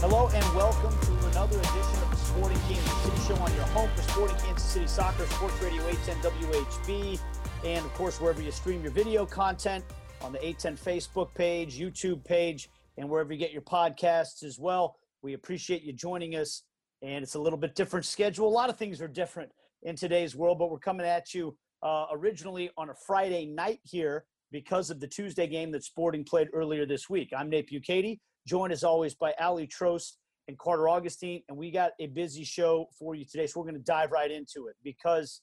Hello and welcome to another edition of the Sporting Kansas City Show on your home for Sporting Kansas City Soccer, Sports Radio 810 WHB, and of course, wherever you stream your video content on the 810 Facebook page, YouTube page, and wherever you get your podcasts as well. We appreciate you joining us, and it's a little bit different schedule. A lot of things are different in today's world, but we're coming at you uh, originally on a Friday night here because of the Tuesday game that Sporting played earlier this week. I'm Nate Bukaty, joined as always by Ali Trost and Carter Augustine, and we got a busy show for you today. So we're going to dive right into it because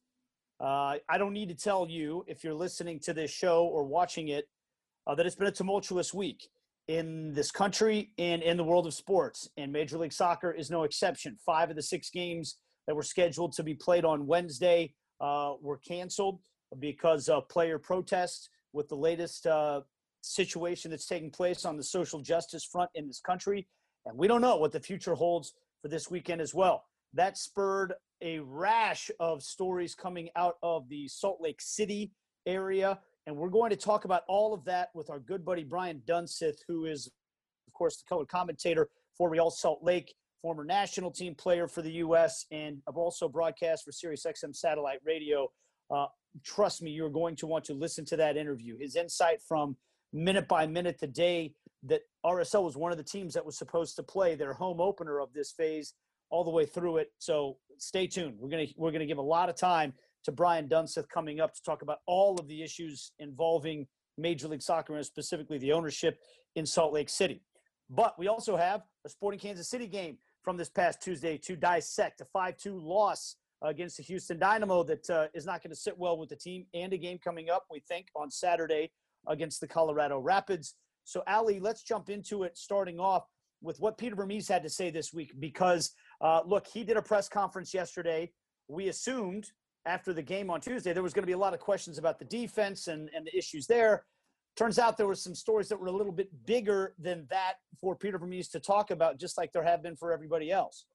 uh, I don't need to tell you if you're listening to this show or watching it uh, that it's been a tumultuous week in this country and in the world of sports, and Major League Soccer is no exception. Five of the six games that were scheduled to be played on Wednesday uh, were canceled because of player protests with the latest uh, situation that's taking place on the social justice front in this country. And we don't know what the future holds for this weekend as well. That spurred a rash of stories coming out of the Salt Lake City area. And we're going to talk about all of that with our good buddy Brian Dunseth, who is, of course, the color commentator for Real Salt Lake, former national team player for the U.S., and I've also broadcast for Sirius XM Satellite Radio. Uh, trust me, you're going to want to listen to that interview. His insight from minute by minute the day that RSL was one of the teams that was supposed to play their home opener of this phase all the way through it. So stay tuned. We're gonna we're gonna give a lot of time to Brian Dunseth coming up to talk about all of the issues involving Major League Soccer and specifically the ownership in Salt Lake City. But we also have a Sporting Kansas City game from this past Tuesday to dissect a 5 2 loss against the Houston Dynamo that uh, is not going to sit well with the team, and a game coming up, we think, on Saturday against the Colorado Rapids. So, Ali, let's jump into it, starting off with what Peter Vermes had to say this week. Because, uh, look, he did a press conference yesterday. We assumed after the game on Tuesday there was going to be a lot of questions about the defense and, and the issues there. Turns out there were some stories that were a little bit bigger than that for Peter Vermes to talk about, just like there have been for everybody else.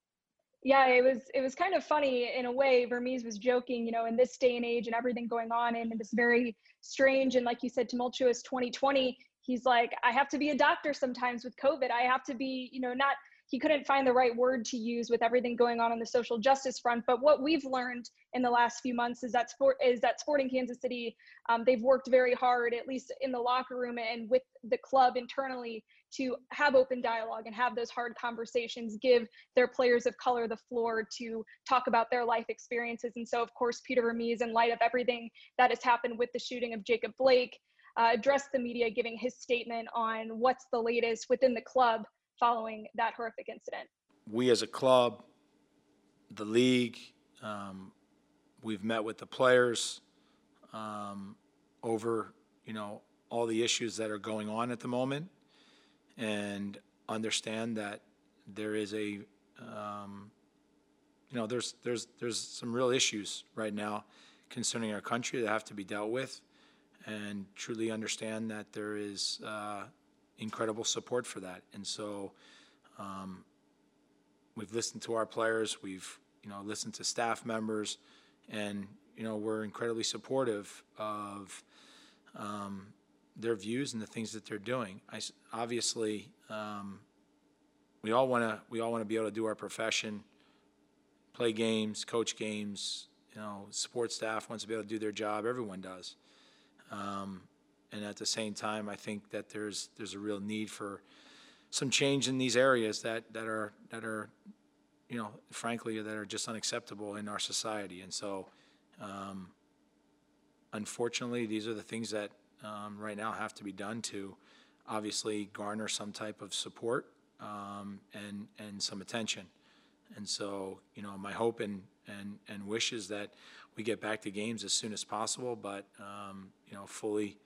Yeah, it was it was kind of funny in a way. Vermes was joking, you know, in this day and age and everything going on in this very strange and, like you said, tumultuous 2020. He's like, I have to be a doctor sometimes with COVID. I have to be, you know, not he couldn't find the right word to use with everything going on on the social justice front. But what we've learned in the last few months is that sport is that Sporting Kansas City, um, they've worked very hard, at least in the locker room and with the club internally, to have open dialogue and have those hard conversations, give their players of color the floor to talk about their life experiences. And so, of course, Peter Vermes, in light of everything that has happened with the shooting of Jacob Blake, uh, addressed the media, giving his statement on what's the latest within the club following that horrific incident. We as a club, the league, um, we've met with the players um, over, you know, all the issues that are going on at the moment, and understand that there is a, um, you know, there's there's there's some real issues right now concerning our country that have to be dealt with, and truly understand that there is. Uh, incredible support for that. And so um, we've listened to our players, we've you know listened to staff members, and you know we're incredibly supportive of um, their views and the things that they're doing. I obviously um, we all want to we all want to be able to do our profession, play games, coach games. You know, support staff wants to be able to do their job. Everyone does. Um, and at the same time, I think that there's there's a real need for some change in these areas that that are that are you know frankly that are just unacceptable in our society and so um, unfortunately these are the things that um, right now have to be done to obviously garner some type of support um, and and some attention and so you know my hope and and and wish is that we get back to games as soon as possible but um, you know fully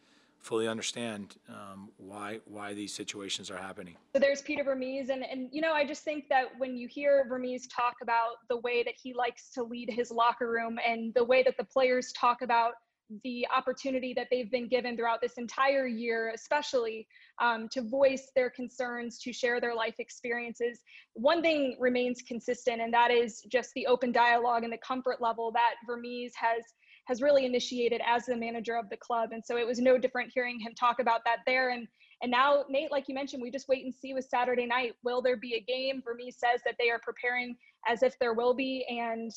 fully understand um, why why these situations are happening. So there's Peter Vermes, and and you know I just think that when you hear Vermes talk about the way that he likes to lead his locker room and the way that the players talk about the opportunity that they've been given throughout this entire year, especially um, to voice their concerns, to share their life experiences. One thing remains consistent, and that is just the open dialogue and the comfort level that Vermes has has really initiated as the manager of the club. And so it was no different hearing him talk about that there. And And now, Nate, like you mentioned, we just wait and see with Saturday night. Will there be a game? Vermes says that they are preparing as if there will be, and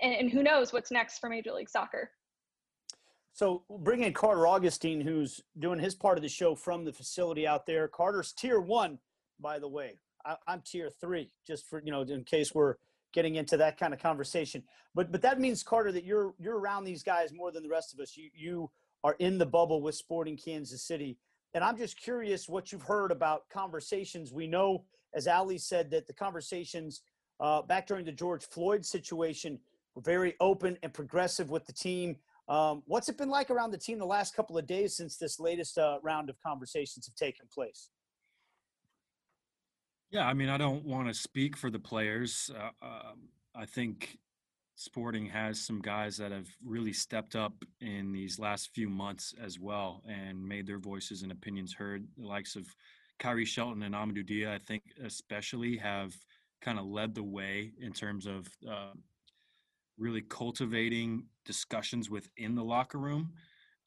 and who knows what's next for Major League Soccer. So bring in Carter Augustine, who's doing his part of the show from the facility out there. Carter's tier one, by the way. I, am tier three, just for you know, in case we're getting into that kind of conversation. But but that means Carter that you're you're around these guys more than the rest of us. You you are in the bubble with Sporting Kansas City, and I'm just curious what you've heard about conversations. We know, as Ali said, that the conversations uh, back during the George Floyd situation were very open and progressive with the team. Um, what's it been like around the team the last couple of days since this latest uh, round of conversations have taken place? Yeah, I mean, I don't want to speak for the players. Uh, um, I think Sporting has some guys that have really stepped up in these last few months as well and made their voices and opinions heard. The likes of Khiry Shelton and Amadou Dia, I think, especially have kind of led the way in terms of uh, really cultivating discussions within the locker room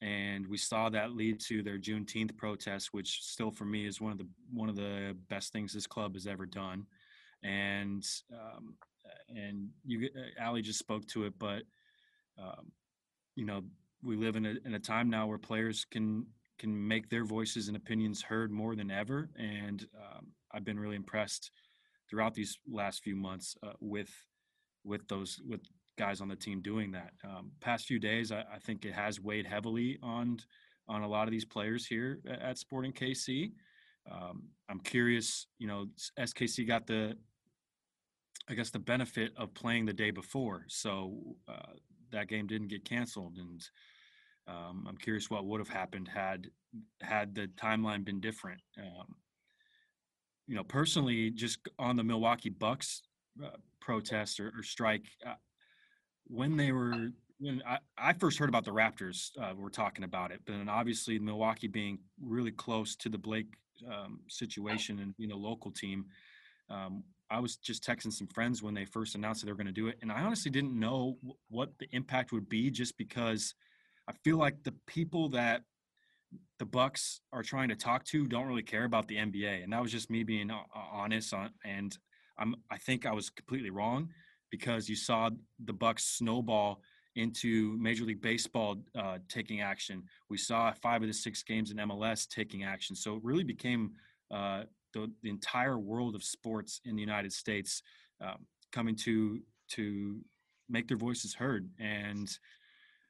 and we saw that lead to their Juneteenth protest, which still for me is one of the one of the best things this club has ever done. And um, and you, uh, Ali just spoke to it, but um, you know we live in a in a time now where players can can make their voices and opinions heard more than ever, and um, I've been really impressed throughout these last few months uh, with with those with guys on the team doing that. Um, past few days, I, I, think it has weighed heavily on on a lot of these players here at Sporting KC. Um, I'm curious, you know, SKC got the, I guess, the benefit of playing the day before, so uh, that game didn't get canceled, and um, I'm curious what would have happened had had the timeline been different. Um, you know, personally, just on the Milwaukee Bucks uh, protest or, or strike, uh, when they were when I, I first heard about the Raptors, uh, we're talking about it, but then obviously Milwaukee being really close to the Blake um, situation and you know local team. Um, I was just texting some friends when they first announced that they were going to do it, and I honestly didn't know w- what the impact would be, just because I feel like the people that the Bucks are trying to talk to don't really care about the NBA, and that was just me being honest. On, and I'm I think I was completely wrong because you saw the Bucks snowball into Major League Baseball uh, taking action. We saw five of the six games in MLS taking action. So it really became uh, the, the, entire world of sports in the United States um, coming to to make their voices heard. And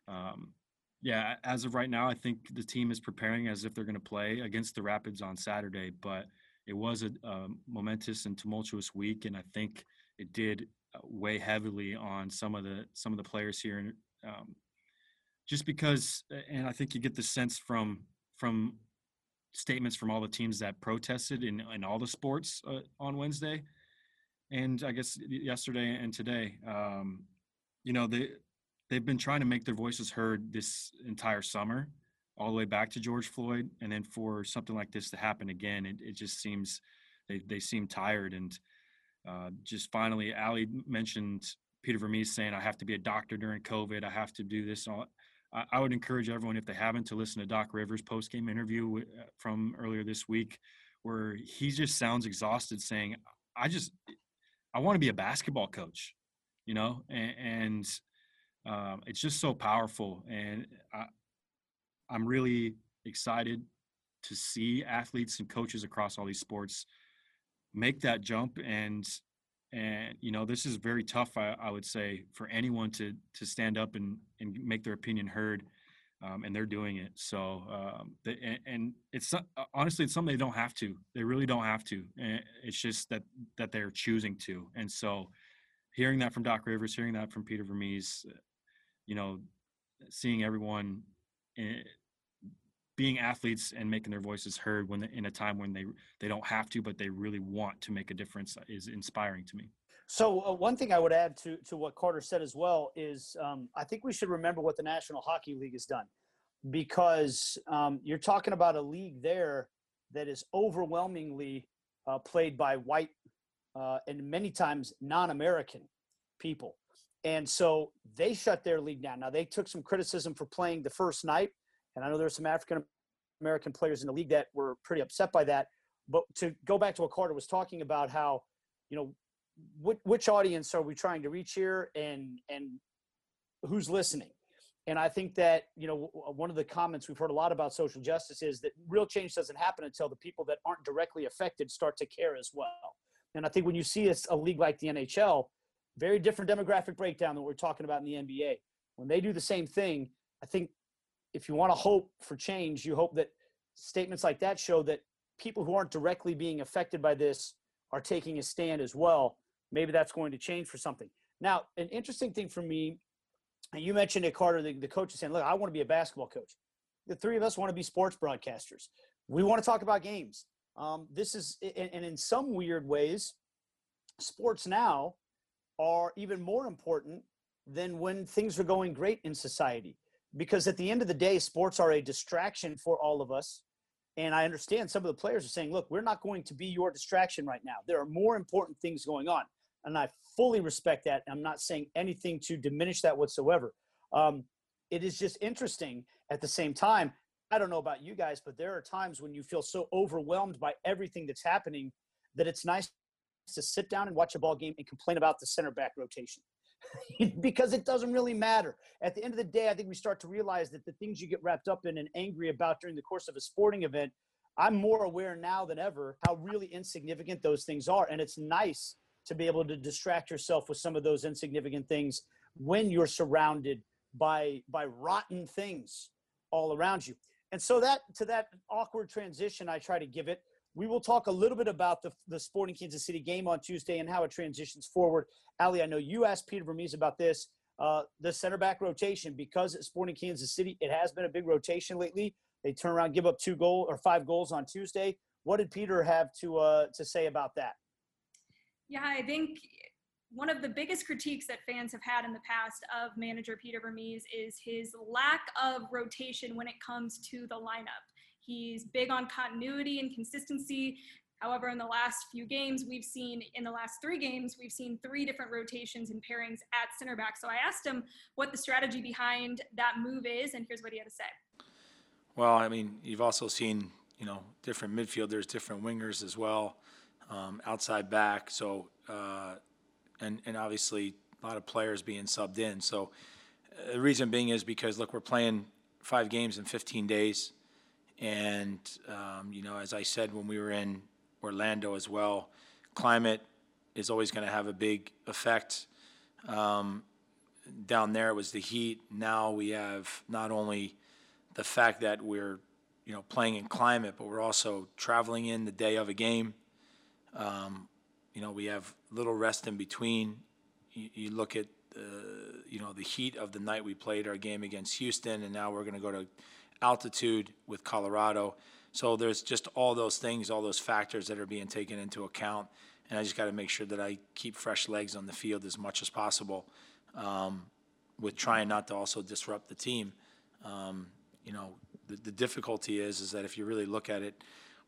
um, yeah, as of right now, I think the team is preparing as if they're going to play against the Rapids on Saturday. But it was a, a momentous and tumultuous week, and I think it did weigh heavily on some of the some of the players here, and um, just because, and I think you get the sense from from statements from all the teams that protested in in all the sports uh, on Wednesday, and I guess yesterday and today. Um, you know they they've been trying to make their voices heard this entire summer, all the way back to George Floyd, and then for something like this to happen again, it, it just seems they they seem tired and uh, just finally, Ali mentioned Peter Vermes saying, I have to be a doctor during COVID. I have to do this. I, I would encourage everyone, if they haven't, to listen to Doc Rivers' post game interview uh, from earlier this week, where he just sounds exhausted saying, I just, I want to be a basketball coach, you know, and, and um, it's just so powerful. And I, I'm really excited to see athletes and coaches across all these sports make that jump and and you know this is very tough I, I would say for anyone to to stand up and and make their opinion heard um, and they're doing it. So um, and, and, it's honestly it's something they don't have to. They really don't have to. And it's just that that they're choosing to. And so hearing that from doc rivers hearing that from peter vermes you know seeing everyone eh, being athletes and making their voices heard when in a time when they they don't have to but they really want to make a difference is inspiring to me. So uh, one thing i would add to to what carter said as well is um, i think we should remember what the national hockey league has done because um, you're talking about a league there that is overwhelmingly uh, played by white uh, and many times non-american people. And so they shut their league down. Now they took some criticism for playing the first night and I know there's some African American players in the league that were pretty upset by that. But to go back to what Carter was talking about, how you know which, which audience are we trying to reach here, and and who's listening. And I think that you know one of the comments we've heard a lot about social justice is that real change doesn't happen until the people that aren't directly affected start to care as well. And I think when you see a, a league like the NHL, very different demographic breakdown than we're talking about in the NBA. When they do the same thing, I think if you want to hope for change, you hope that statements like that show that people who aren't directly being affected by this are taking a stand as well. Maybe that's going to change for something. Now, an interesting thing for me, and you mentioned it, Carter, the, the coach is saying, look, I want to be a basketball coach. The three of us want to be sports broadcasters. We want to talk about games. Um, this is, and in some weird ways, sports now are even more important than when things are going great in society. Because at the end of the day, sports are a distraction for all of us. And I understand some of the players are saying, look, we're not going to be your distraction right now. There are more important things going on. And I fully respect that. I'm not saying anything to diminish that whatsoever. Um, it is just interesting at the same time. I don't know about you guys, but there are times when you feel so overwhelmed by everything that's happening that it's nice to sit down and watch a ball game and complain about the center back rotation because it doesn't really matter. At the end of the day, I think we start to realize that the things you get wrapped up in and angry about during the course of a sporting event, I'm more aware now than ever how really insignificant those things are. And it's nice to be able to distract yourself with some of those insignificant things when you're surrounded by by rotten things all around you. And so that to that awkward transition I try to give it we will talk a little bit about the, the Sporting Kansas City game on Tuesday and how it transitions forward. Ali, I know you asked Peter Vermes about this. Uh, the center back rotation, because at Sporting Kansas City, it has been a big rotation lately. They turn around, give up two goal or five goals on Tuesday. What did Peter have to uh, to say about that? Yeah, I think one of the biggest critiques that fans have had in the past of manager Peter Vermes is his lack of rotation when it comes to the lineup. He's big on continuity and consistency. However, in the last few games, we've seen, in the last three games, we've seen three different rotations and pairings at center back. So I asked him what the strategy behind that move is, and here's what he had to say. Well, I mean, you've also seen, you know, different midfielders, different wingers as well, um, outside back. So, uh, and, and obviously a lot of players being subbed in. So uh, the reason being is because, look, we're playing five games in 15 days. And, um, you know, as I said when we were in Orlando as well, climate is always going to have a big effect. Um, down there it was the heat. Now we have not only the fact that we're, you know, playing in climate, but we're also traveling in the day of a game. Um, you know, we have little rest in between. You, you look at, uh, you know, the heat of the night we played our game against Houston, and now we're going to go to altitude with Colorado. So there's just all those things, all those factors that are being taken into account. And I just got to make sure that I keep fresh legs on the field as much as possible um, with trying not to also disrupt the team. Um, you know, the, the difficulty is, is that if you really look at it,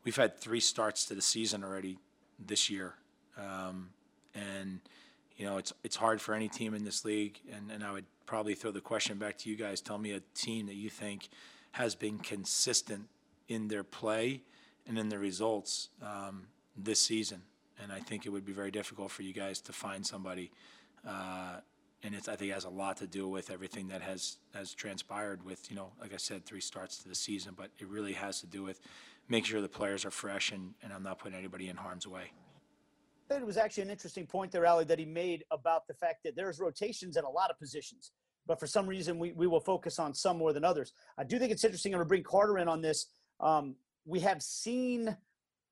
we've had three starts to the season already this year. Um, and, you know, it's, it's hard for any team in this league. And, and I would probably throw the question back to you guys. Tell me a team that you think – has been consistent in their play and in their results um, this season. And I think it would be very difficult for you guys to find somebody. Uh, and it's, I think it has a lot to do with everything that has, has transpired with, you know, like I said, three starts to the season, but it really has to do with making sure the players are fresh and, and I'm not putting anybody in harm's way. It was actually an interesting point there, Ali, that he made about the fact that there's rotations at a lot of positions but for some reason we, we will focus on some more than others. I do think it's interesting. I'm going to bring Carter in on this. Um, we have seen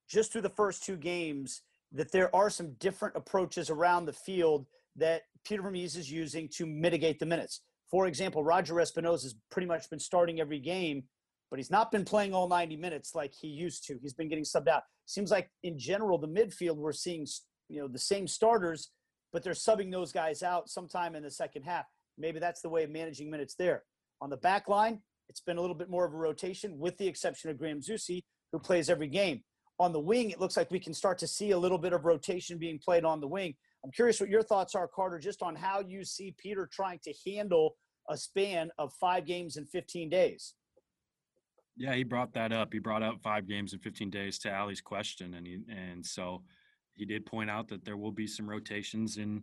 just through the first two games that there are some different approaches around the field that Peter Vermes is using to mitigate the minutes. For example, Roger Espinoza has pretty much been starting every game, but he's not been playing all 90 minutes like he used to. He's been getting subbed out. Seems like in general, the midfield we're seeing you know the same starters, but they're subbing those guys out sometime in the second half. Maybe that's the way of managing minutes there. On the back line, it's been a little bit more of a rotation, with the exception of Graham Zusi, who plays every game. On the wing, it looks like we can start to see a little bit of rotation being played on the wing. I'm curious what your thoughts are, Carter, just on how you see Peter trying to handle a span of five games in 15 days. Yeah, he brought that up. He brought up five games in 15 days to Ali's question, and he and so he did point out that there will be some rotations in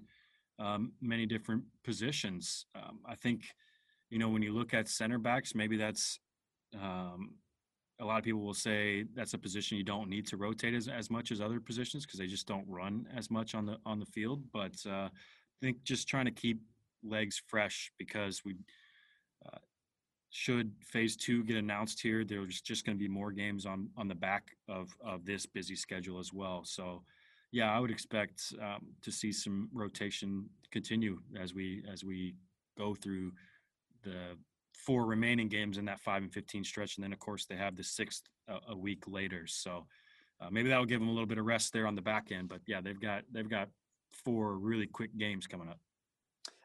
um, many different positions. Um, I think, you know, when you look at center backs, maybe that's um, a lot of people will say that's a position you don't need to rotate as, as much as other positions because they just don't run as much on the on the field. But uh, I think just trying to keep legs fresh because we uh, should phase two get announced here, there's just going to be more games on on the back of of this busy schedule as well. So, yeah, I would expect um, to see some rotation continue as we as we go through the four remaining games in that five and fifteen stretch, and then of course they have the sixth a, a week later. So. Uh, maybe that will give them a little bit of rest there on the back end, but yeah, they've got they've got four really quick games coming up.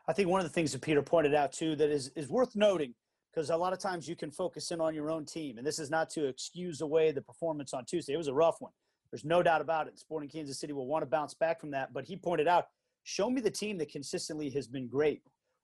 I think one of the things that Peter pointed out too that is is worth noting because a lot of times you can focus in on your own team, and this is not to excuse away the performance on Tuesday. It was a rough one. There's no doubt about it. Sporting Kansas City will want to bounce back from that, but he pointed out, show me the team that consistently has been great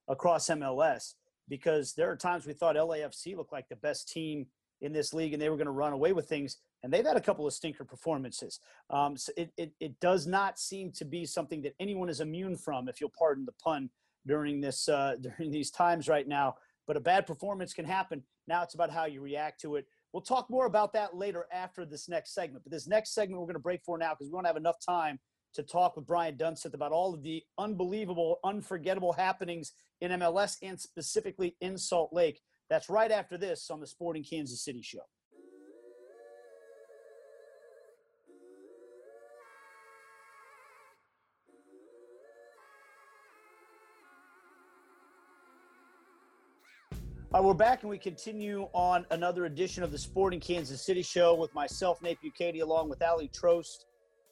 across MLS because there are times we thought LAFC looked like the best team in this league and they were going to run away with things and they've had a couple of stinker performances. Um, so it, it, it, does not seem to be something that anyone is immune from, if you'll pardon the pun, during this uh, during these times right now but a bad performance can happen. Now it's about how you react to it. We'll talk more about that later after this next segment. But this next segment we're going to break for now because we don't have enough time to talk with Brian Dunseth about all of the unbelievable, unforgettable happenings in MLS and specifically in Salt Lake. That's right after this on the Sporting Kansas City Show. All right, we're back and we continue on another edition of the Sporting Kansas City Show with myself, Nate Bukaty, along with Ali Trost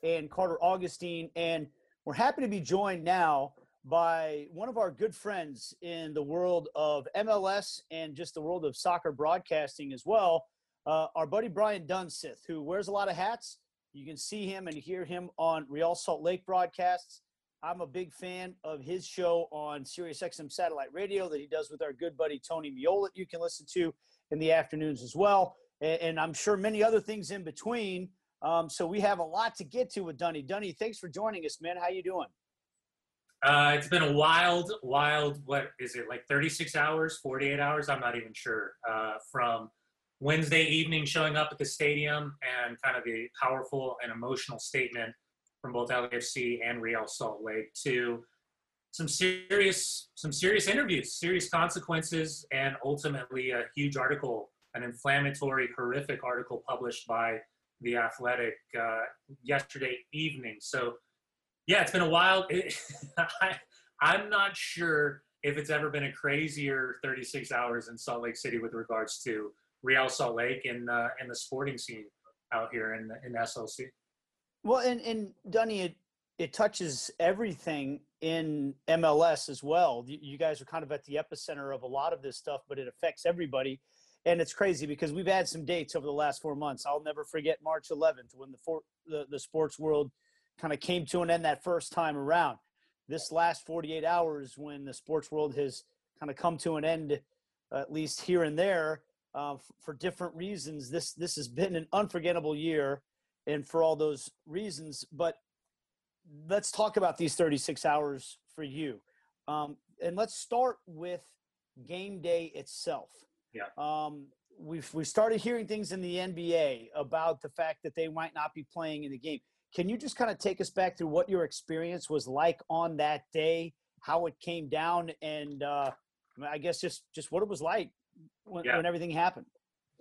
and Carter Augustine. And we're happy to be joined now by one of our good friends in the world of MLS and just the world of soccer broadcasting as well, uh, our buddy Brian Dunseth, who wears a lot of hats. You can see him and hear him on Real Salt Lake broadcasts. I'm a big fan of his show on SiriusXM satellite radio that he does with our good buddy Tony Meola. You can listen to in the afternoons as well, and, and I'm sure many other things in between. Um, so we have a lot to get to with Dunny. Dunny, thanks for joining us, man. How you doing? Uh, it's been a wild, wild. What is it like? 36 hours, 48 hours? I'm not even sure. Uh, from Wednesday evening, showing up at the stadium, and kind of a powerful and emotional statement from both LAFC and Real Salt Lake to some serious some serious interviews, serious consequences, and ultimately a huge article, an inflammatory, horrific article published by the Athletic uh, yesterday evening. So, yeah, it's been a while. It, I, I'm not sure if it's ever been a crazier 36 hours in Salt Lake City with regards to Real Salt Lake and uh, and the sporting scene out here in in SLC. Well, and and Dunny, it it touches everything in MLS as well. You guys are kind of at the epicenter of a lot of this stuff, but it affects everybody. And it's crazy because we've had some dates over the last four months. I'll never forget March 11th when the for, the, the sports world kind of came to an end that first time around. This last 48 hours, when the sports world has kind of come to an end, at least here and there, uh, for different reasons, this this has been an unforgettable year and for all those reasons. But let's talk about these 36 hours for you. Um, and let's start with game day itself. Yeah. Um, we've we started hearing things in the NBA about the fact that they might not be playing in the game. Can you just kind of take us back through what your experience was like on that day, how it came down, and uh, I guess just just what it was like when, yeah. when everything happened?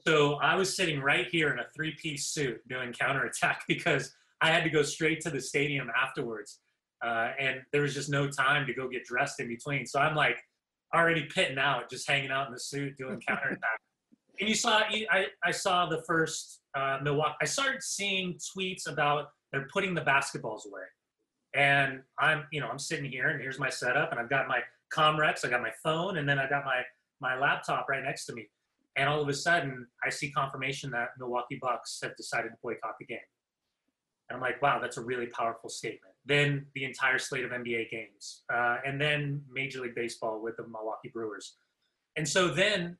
So I was sitting right here in a three piece suit doing counterattack because I had to go straight to the stadium afterwards. Uh, and there was just no time to go get dressed in between. So I'm like already pitting out, just hanging out in the suit doing counterattack. and you saw, I, I saw the first uh, Milwaukee, I started seeing tweets about they're putting the basketballs away. And I'm, you know, I'm sitting here and here's my setup and I've got my Comrex, I got my phone, and then I got my, my laptop right next to me. And all of a sudden, I see confirmation that Milwaukee Bucks have decided to boycott the game. And I'm like, wow, that's a really powerful statement. Then the entire slate of NBA games, uh, and then Major League Baseball with the Milwaukee Brewers. And so then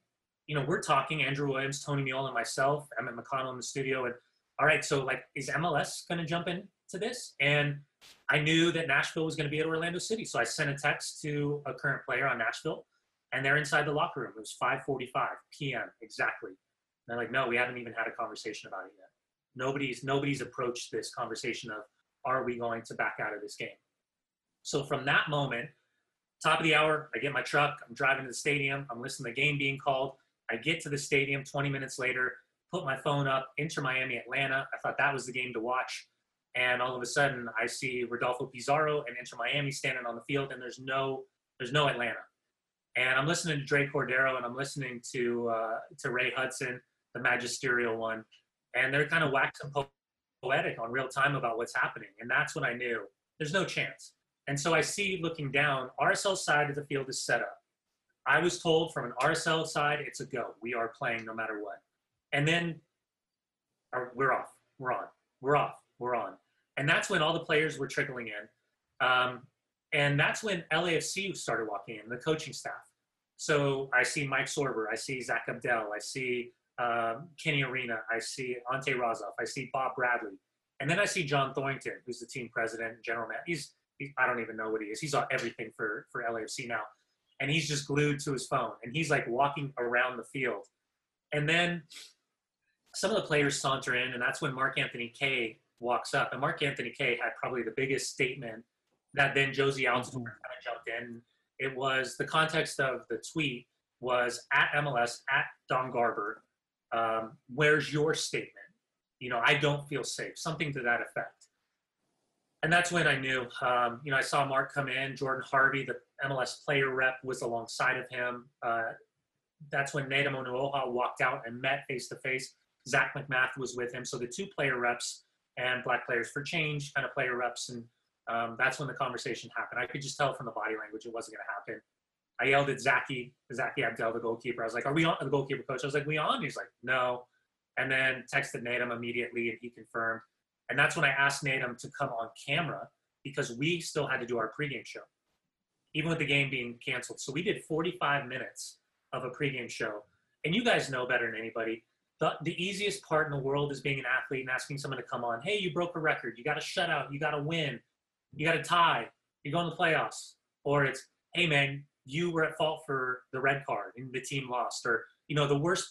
you know, we're talking Andrew Williams, Tony Meola, and myself, Emmett McConnell in the studio, and all right, so like, is MLS going to jump into this? And I knew that Nashville was going to be at Orlando City, so I sent a text to a current player on Nashville, and they're inside the locker room. It was 5:45 p.m. exactly. And they're like, no, we haven't even had a conversation about it yet. Nobody's nobody's approached this conversation of are we going to back out of this game? So from that moment, top of the hour, I get my truck, I'm driving to the stadium, I'm listening to the game being called. I get to the stadium 20 minutes later, put my phone up, Inter Miami Atlanta. I thought that was the game to watch. And all of a sudden I see Rodolfo Pizarro and Inter Miami standing on the field and there's no there's no Atlanta. And I'm listening to Dre Cordero and I'm listening to uh, to Ray Hudson, the magisterial one, and they're kind of waxing poetic on real time about what's happening. And that's when I knew there's no chance. And so I see looking down, RSL side of the field is set up. I was told from an RSL side, it's a go. We are playing no matter what. And then we're off. We're on. We're off. We're on. And that's when all the players were trickling in. Um, and that's when LAFC started walking in, the coaching staff. So I see Mike Sorber, I see Zach Abdel, I see um, Kenny Arena, I see Ante Razov, I see Bob Bradley, and then I see John Thorrington, who's the team president and general manager. He's he, I don't even know what he is. He's on everything for for LAFC now, and he's just glued to his phone, and he's like walking around the field, and then some of the players saunter in, and that's when Mark Anthony Kaye walks up, and Mark Anthony Kaye had probably the biggest statement that then Jozy Altidore mm-hmm. kind of jumped in. It was the context of the tweet was at MLS at Don Garber. Um, where's your statement? You know, I don't feel safe. Something to that effect. And that's when I knew. Um, you know, I saw Mark come in. Jordan Harvey, the MLS player rep, was alongside of him. Uh, that's when Nedum Onuoha walked out and met face to face. Zach MacMath was with him. So the two player reps and Black Players for Change kind of player reps and um, that's when the conversation happened. I could just tell from the body language it wasn't going to happen. I yelled at Zaki, Zaki Abdel, the goalkeeper. I was like, "Are we on?" The goalkeeper coach. I was like, "We on?" He's like, "No," and then texted Nedum immediately, and he confirmed. And that's when I asked Nedum to come on camera because we still had to do our pregame show, even with the game being canceled. So we did 45 minutes of a pregame show. And you guys know better than anybody. The, the easiest part in the world is being an athlete and asking someone to come on. Hey, you broke a record. You got a shutout. You got to win you got a tie, you're going to the playoffs, or it's hey man, you were at fault for the red card and the team lost, or you know the worst.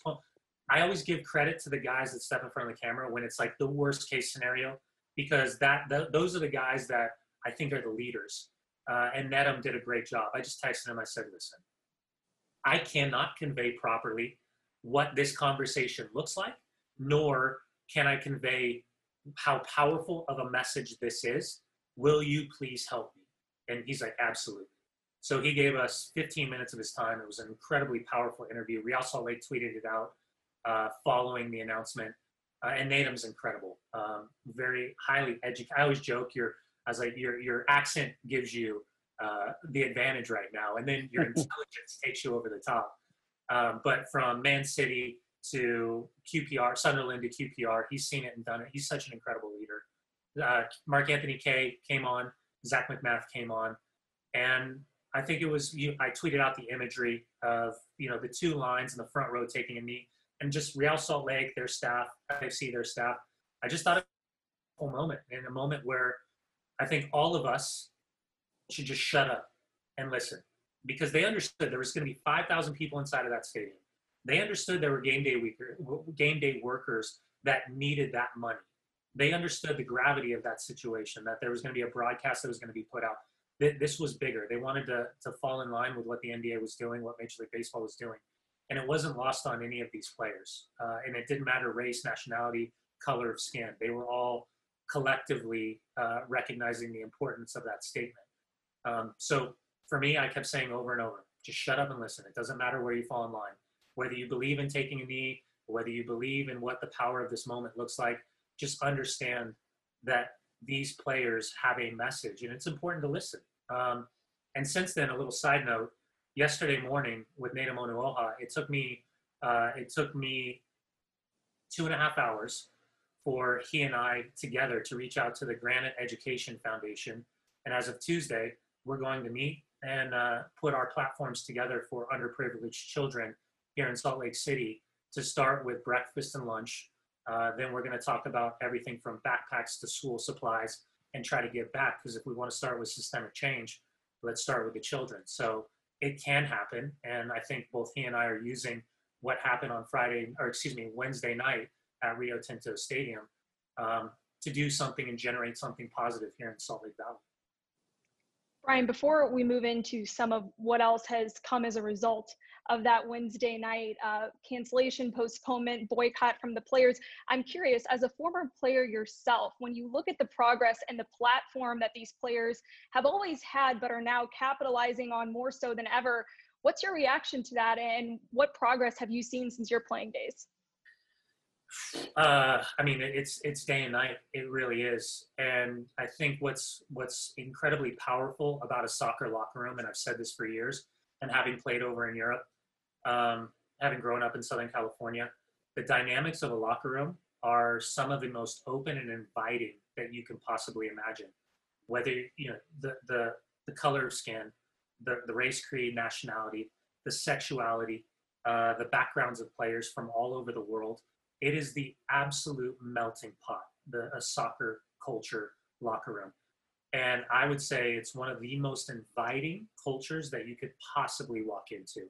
I always give credit to the guys that step in front of the camera when it's like the worst case scenario, because that those are the guys that I think are the leaders. Uh, and Nedum did a great job. I just texted him. I said, listen, I cannot convey properly what this conversation looks like, nor can I convey how powerful of a message this is will you please help me? And he's like, absolutely. So he gave us 15 minutes of his time. It was an incredibly powerful interview. Real Salt Lake tweeted it out uh, following the announcement. Uh, and Nedum's incredible, um, very highly educated. I always joke, your, I was like, your, your accent gives you uh, the advantage right now, and then your intelligence takes you over the top. Um, but from Man City to QPR, Sunderland to QPR, he's seen it and done it. He's such an incredible leader uh, Mark Anthony Kaye came on, Zach MacMath came on, and I think it was you. I tweeted out the imagery of you know the two lines in the front row taking a knee, and just Real Salt Lake, their staff, see their staff. I just thought a whole moment, in a moment where I think all of us should just shut up and listen, because they understood there was going to be 5,000 people inside of that stadium. They understood there were game day game day workers that needed that money they understood the gravity of that situation, that there was going to be a broadcast that was going to be put out. That this was bigger. They wanted to, to fall in line with what the NBA was doing, what Major League Baseball was doing. And it wasn't lost on any of these players. Uh, and it didn't matter race, nationality, color of skin. They were all collectively uh, recognizing the importance of that statement. Um, so for me, I kept saying over and over, just shut up and listen. It doesn't matter where you fall in line. Whether you believe in taking a knee, whether you believe in what the power of this moment looks like, just understand that these players have a message and it's important to listen. Um, and since then, a little side note, yesterday morning with Nedum Onuoha, it took me, uh, it took me two and a half hours for he and I together to reach out to the Granite Education Foundation. And as of Tuesday, we're going to meet and uh, put our platforms together for underprivileged children here in Salt Lake City to start with breakfast and lunch. Uh, then we're going to talk about everything from backpacks to school supplies and try to give back. Because if we want to start with systemic change, let's start with the children. So it can happen. And I think both he and I are using what happened on Friday, or excuse me, Wednesday night at Rio Tinto Stadium um, to do something and generate something positive here in Salt Lake Valley. Brian, before we move into some of what else has come as a result of that Wednesday night uh, cancellation, postponement, boycott from the players, I'm curious, as a former player yourself, when you look at the progress and the platform that these players have always had but are now capitalizing on more so than ever, what's your reaction to that and what progress have you seen since your playing days? Uh, I mean, it's it's day and night. It really is. And I think what's what's incredibly powerful about a soccer locker room, and I've said this for years, and having played over in Europe, um, having grown up in Southern California, the dynamics of a locker room are some of the most open and inviting that you can possibly imagine. Whether you know the the the color of skin, the the race, creed, nationality, the sexuality, uh, the backgrounds of players from all over the world it is the absolute melting pot, the a soccer culture locker room. And I would say it's one of the most inviting cultures that you could possibly walk into.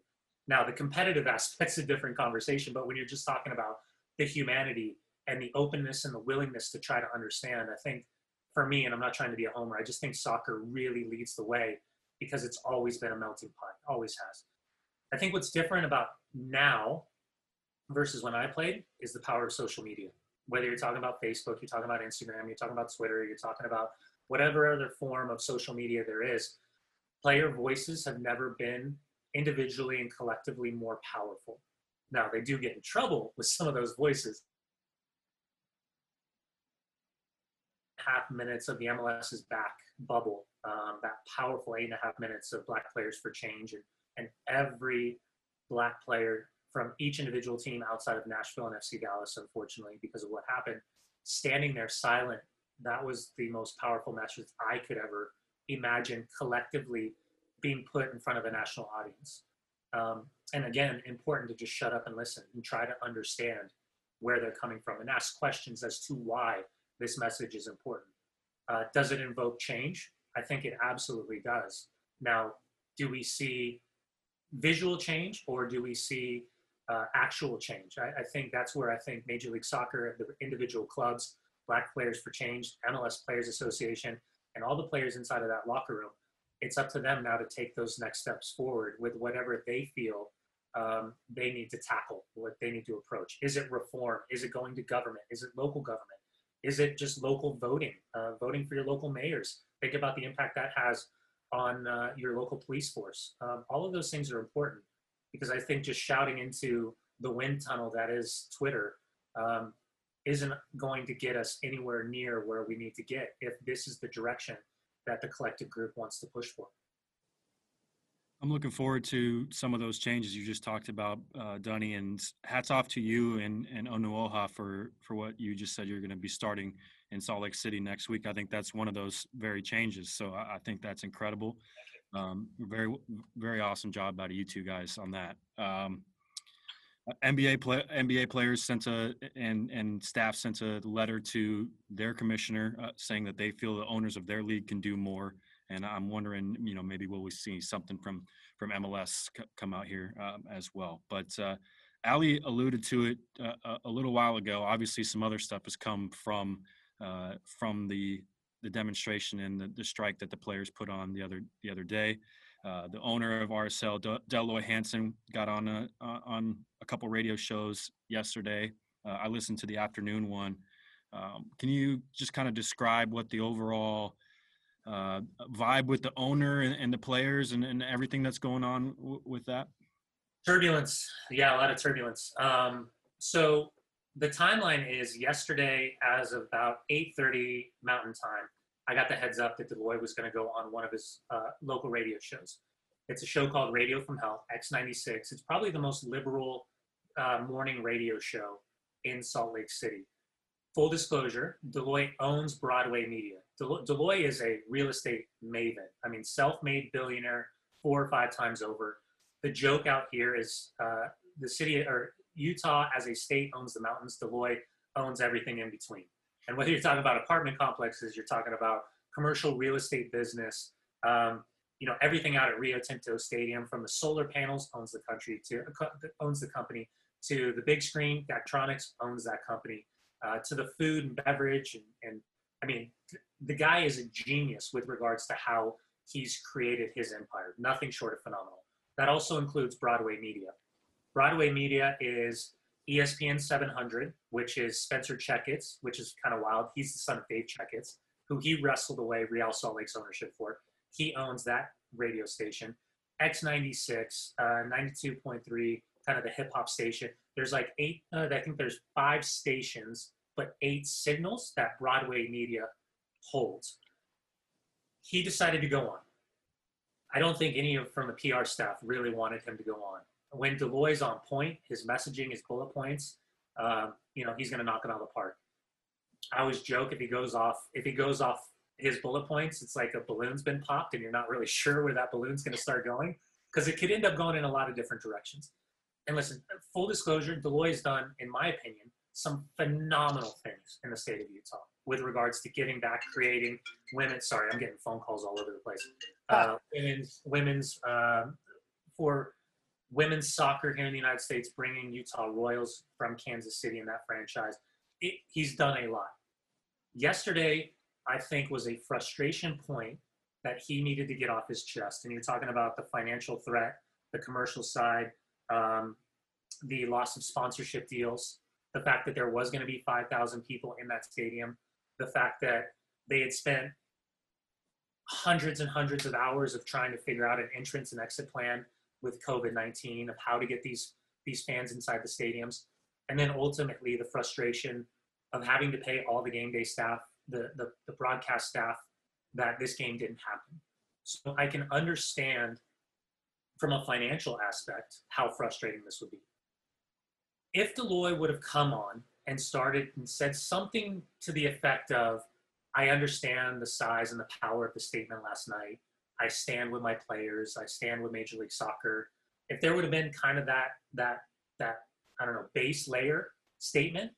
Now, the competitive aspect's a different conversation, but when you're just talking about the humanity and the openness and the willingness to try to understand, I think for me, and I'm not trying to be a homer, I just think soccer really leads the way because it's always been a melting pot, always has. I think what's different about now versus when I played is the power of social media. Whether you're talking about Facebook, you're talking about Instagram, you're talking about Twitter, you're talking about whatever other form of social media there is, player voices have never been individually and collectively more powerful. Now, they do get in trouble with some of those voices. Half minutes of the MLS's back bubble, um, that powerful eight and a half minutes of Black Players for Change, and, and every Black player from each individual team outside of Nashville and FC Dallas, unfortunately, because of what happened. Standing there silent, that was the most powerful message I could ever imagine collectively being put in front of a national audience. Um, and again, important to just shut up and listen and try to understand where they're coming from and ask questions as to why this message is important. Uh, does it invoke change? I think it absolutely does. Now, do we see visual change or do we see uh, actual change. I, I, think that's where I think Major League Soccer, the individual clubs, Black Players for Change, MLS Players Association, and all the players inside of that locker room, it's up to them now to take those next steps forward with whatever they feel um, they need to tackle, what they need to approach. Is it reform? Is it going to government? Is it local government? Is it just local voting, uh, voting for your local mayors? Think about the impact that has on uh, your local police force. Um, all of those things are important because I think just shouting into the wind tunnel that is Twitter um, isn't going to get us anywhere near where we need to get if this is the direction that the collective group wants to push for. I'm looking forward to some of those changes you just talked about, uh, Dunny, and hats off to you and, and Onuoha for, for what you just said you're going to be starting in Salt Lake City next week. I think that's one of those very changes. So I, I think that's incredible. Um, very, very awesome job out of you two guys on that. Um, NBA play, NBA players sent a and and staff sent a letter to their commissioner uh, saying that they feel the owners of their league can do more. And I'm wondering, you know, maybe will we see something from from MLS c- come out here um, as well? But uh, Ali alluded to it uh, a little while ago. Obviously, some other stuff has come from uh, from the the demonstration and the, the, strike that the players put on the other the other day. Uh, the owner of RSL, Del- Dell Hansen, got on a uh, on a couple radio shows yesterday. Uh, I listened to the afternoon one. Um, can you just kind of describe what the overall uh, vibe with the owner and, and the players and, and, everything that's going on w- with that? Turbulence, yeah, a lot of turbulence. Um, so the timeline is yesterday as about 8.30 mountain time i got the heads up that Dell Loy was going to go on one of his uh, local radio shows. It's a show called radio from hell x96 it's probably the most liberal uh, morning radio show in salt lake city. Full disclosure Dell Loy owns broadway media. Del- Dell Loy is a real estate maven. I mean self-made billionaire four or five times over. The joke out here is uh, the city or Utah as a state owns the mountains. Dell Loy owns everything in between. And whether you're talking about apartment complexes, you're talking about commercial real estate business, um, you know, everything out at Rio Tinto Stadium, from the solar panels owns the country to owns the company to the big screen, Daktronics owns that company, uh, to the food and beverage, and, and I mean, the guy is a genius with regards to how he's created his empire. Nothing short of phenomenal. That also includes Broadway Media. Broadway Media is ESPN 700, which is Spencer Checketts, which is kind of wild. He's the son of Dave Checketts, who he wrestled away Real Salt Lake's ownership for. He owns that radio station. X96, uh, 92.3, kind of the hip hop station. There's like eight, uh, I think there's five stations, but eight signals that Broadway Media holds. He decided to go on. I don't think any of from the PR staff really wanted him to go on. When Dell Loy's on point, his messaging, his bullet points, um, you know, he's going to knock it out of the park. I always joke if he goes off, if he goes off his bullet points, it's like a balloon's been popped and you're not really sure where that balloon's going to start going because it could end up going in a lot of different directions. And listen, full disclosure, Dell Loy's done, in my opinion, some phenomenal things in the state of Utah with regards to giving back, creating women. Sorry, I'm getting phone calls all over the place. Uh, women's, women's um, for women's soccer here in the United States, bringing Utah Royals from Kansas City in that franchise. It, he's done a lot. Yesterday, I think, was a frustration point that he needed to get off his chest. And you're talking about the financial threat, the commercial side, um, the loss of sponsorship deals, the fact that there was going to be 5,000 people in that stadium, the fact that they had spent hundreds and hundreds of hours of trying to figure out an entrance and exit plan with COVID-19 of how to get these these fans inside the stadiums, and then ultimately the frustration of having to pay all the game day staff, the the, the broadcast staff, that this game didn't happen. So I can understand from a financial aspect how frustrating this would be. If Dell Loy would have come on and started and said something to the effect of, I understand the size and the power of the statement last night. I stand with my players. I stand with Major League Soccer. If there would have been kind of that that that I don't know base layer statement,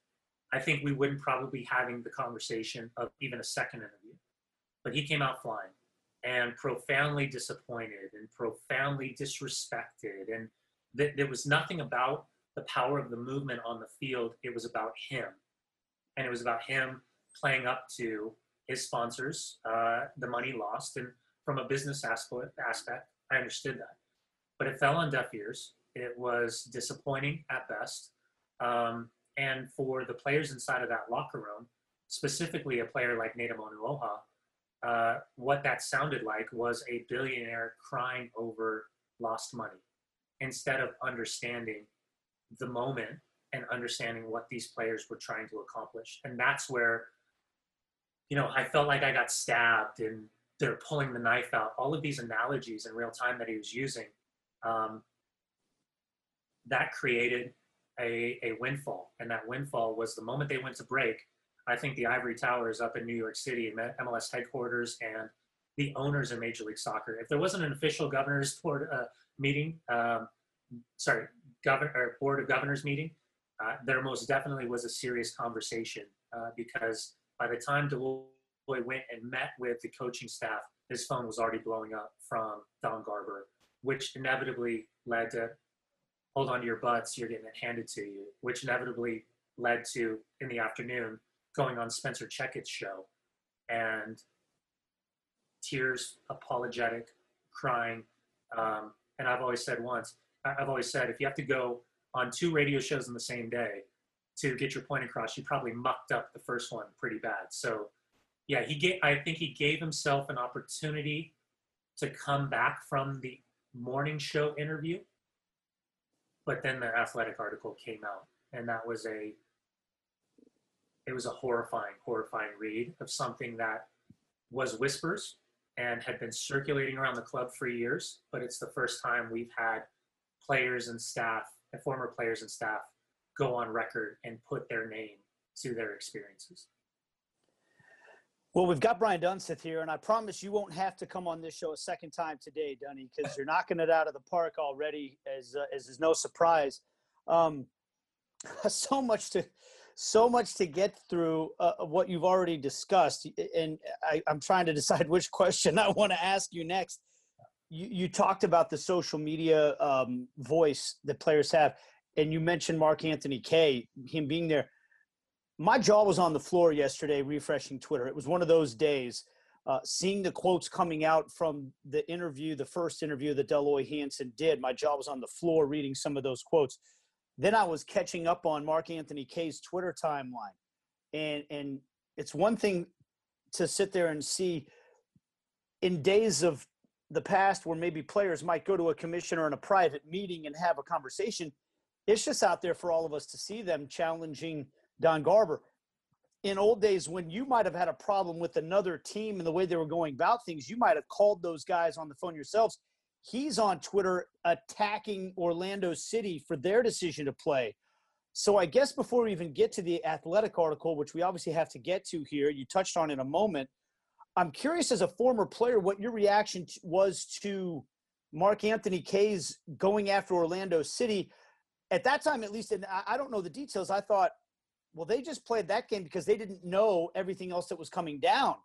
I think we wouldn't probably be having the conversation of even a second interview. But he came out flying and profoundly disappointed and profoundly disrespected. And th- there was nothing about the power of the movement on the field. It was about him. And it was about him playing up to his sponsors, uh, the money lost. And from a business aspect, I understood that. But it fell on deaf ears. It was disappointing at best. Um, and for the players inside of that locker room, specifically a player like Onuoha, uh, what that sounded like was a billionaire crying over lost money instead of understanding the moment and understanding what these players were trying to accomplish. And that's where, you know, I felt like I got stabbed and they're pulling the knife out. All of these analogies in real time that he was using, um, that created a, a windfall. And that windfall was the moment they went to break, I think the ivory towers up in New York City, MLS headquarters, and the owners of Major League Soccer. If there wasn't an official governor's board uh, meeting, um, sorry, governor board of governors meeting, uh, there most definitely was a serious conversation uh, because by the time Went and met with the coaching staff, his phone was already blowing up from Don Garber, which inevitably led to hold on to your butts, you're getting it handed to you, which inevitably led to in the afternoon going on Spencer Checketts' show and tears, apologetic, crying. Um, and I've always said once, I've always said if you have to go on two radio shows in the same day to get your point across, you probably mucked up the first one pretty bad. So, yeah, he gave. I think he gave himself an opportunity to come back from the morning show interview, but then the athletic article came out, and that was a it was a horrifying, horrifying read of something that was whispers and had been circulating around the club for years. But it's the first time we've had players and staff, and former players and staff, go on record and put their name to their experiences. Well, we've got Brian Dunseth here, and I promise you won't have to come on this show a second time today, Dunny, because you're knocking it out of the park already, as, uh, as is no surprise. Um, so much to so much to get through uh, what you've already discussed, and I, I'm trying to decide which question I want to ask you next. You, you talked about the social media um, voice that players have, and you mentioned Mark Anthony Kaye, him being there. My jaw was on the floor yesterday refreshing Twitter. It was one of those days. Uh, seeing the quotes coming out from the interview, the first interview that Dell Loy Hansen did, my jaw was on the floor reading some of those quotes. Then I was catching up on Mark Anthony Kaye's Twitter timeline. And and it's one thing to sit there and see in days of the past where maybe players might go to a commissioner in a private meeting and have a conversation. It's just out there for all of us to see them challenging Don Garber. In old days, when you might have had a problem with another team and the way they were going about things, you might have called those guys on the phone yourselves he's on Twitter attacking Orlando City for their decision to play. So I guess before we even get to the athletic article, which we obviously have to get to here, you touched on in a moment. I'm curious as a former player what your reaction was to Mark Anthony Kaye's going after Orlando City. At that time, at least, and I don't know the details, I thought, well, they just played that game because they didn't know everything else that was coming down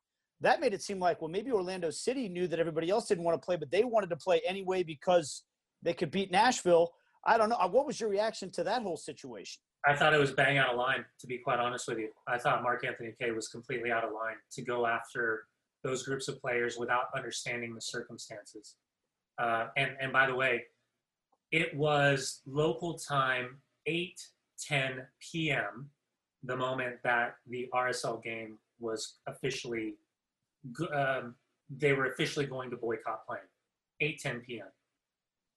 that made it seem like well maybe Orlando City knew that everybody else didn't want to play, but they wanted to play anyway because they could beat Nashville. I don't know. Uh, what was your reaction to that whole situation? I thought it was bang out of line, to be quite honest with you. I thought Mark Anthony Kaye was completely out of line to go after those groups of players without understanding the circumstances. Uh, and, and by the way, it was local time 8 10 p.m., the moment that the RSL game was officially um, they were officially going to boycott playing 8 10 p.m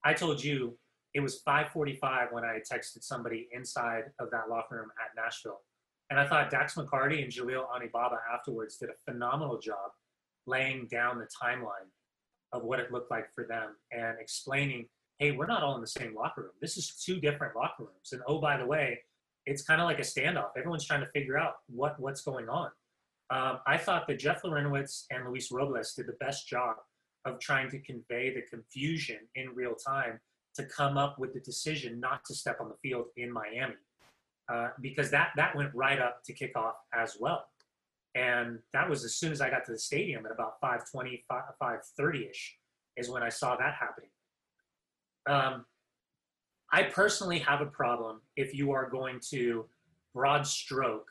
i told you it was 5.45 when i texted somebody inside of that locker room at nashville and i thought Dax McCarty and Jalil Anibaba afterwards did a phenomenal job laying down the timeline of what it looked like for them and explaining hey we're not all in the same locker room. This is two different locker rooms. And oh by the way it's kind of like a standoff. Everyone's trying to figure out what what's going on. Um, I thought that Jeff Larentowicz and Luis Robles did the best job of trying to convey the confusion in real time to come up with the decision not to step on the field in Miami, uh, because that that went right up to kickoff as well, and that was as soon as I got to the stadium at about 5:20, 5:30 ish, is when I saw that happening. Um, I personally have a problem if you are going to broad stroke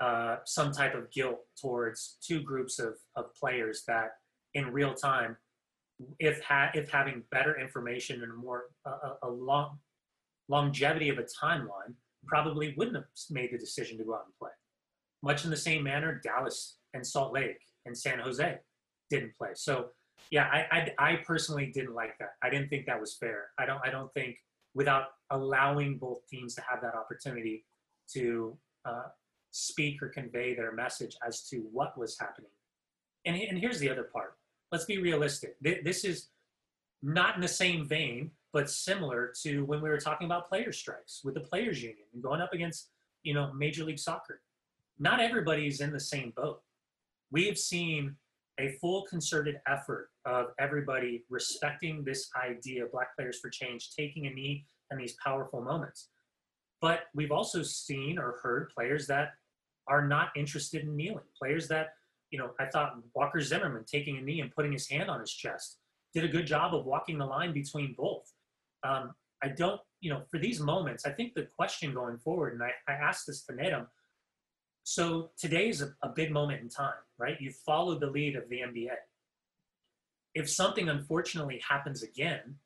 uh, some type of guilt towards two groups of, of players that in real time, if ha- if having better information and more uh, a long longevity of a timeline, probably wouldn't have made the decision to go out and play. Much in the same manner, Dallas and Salt Lake and San Jose didn't play. So yeah, I, I, I personally didn't like that. I didn't think that was fair. I don't I don't think without allowing both teams to have that opportunity to uh, speak or convey their message as to what was happening. And, and here's the other part. Let's be realistic. This is not in the same vein, but similar to when we were talking about player strikes with the players union and going up against, you know, Major League Soccer. Not everybody's in the same boat. We have seen a full concerted effort of everybody respecting this idea, of Black Players for Change, taking a knee in these powerful moments. But we've also seen or heard players that are not interested in kneeling. Players that, you know, I thought Walker Zimmerman taking a knee and putting his hand on his chest did a good job of walking the line between both. Um, I don't, you know, for these moments, I think the question going forward, and I, I asked this to Nedum, so today is a, a big moment in time, right? You followed the lead of the NBA. If something unfortunately happens again,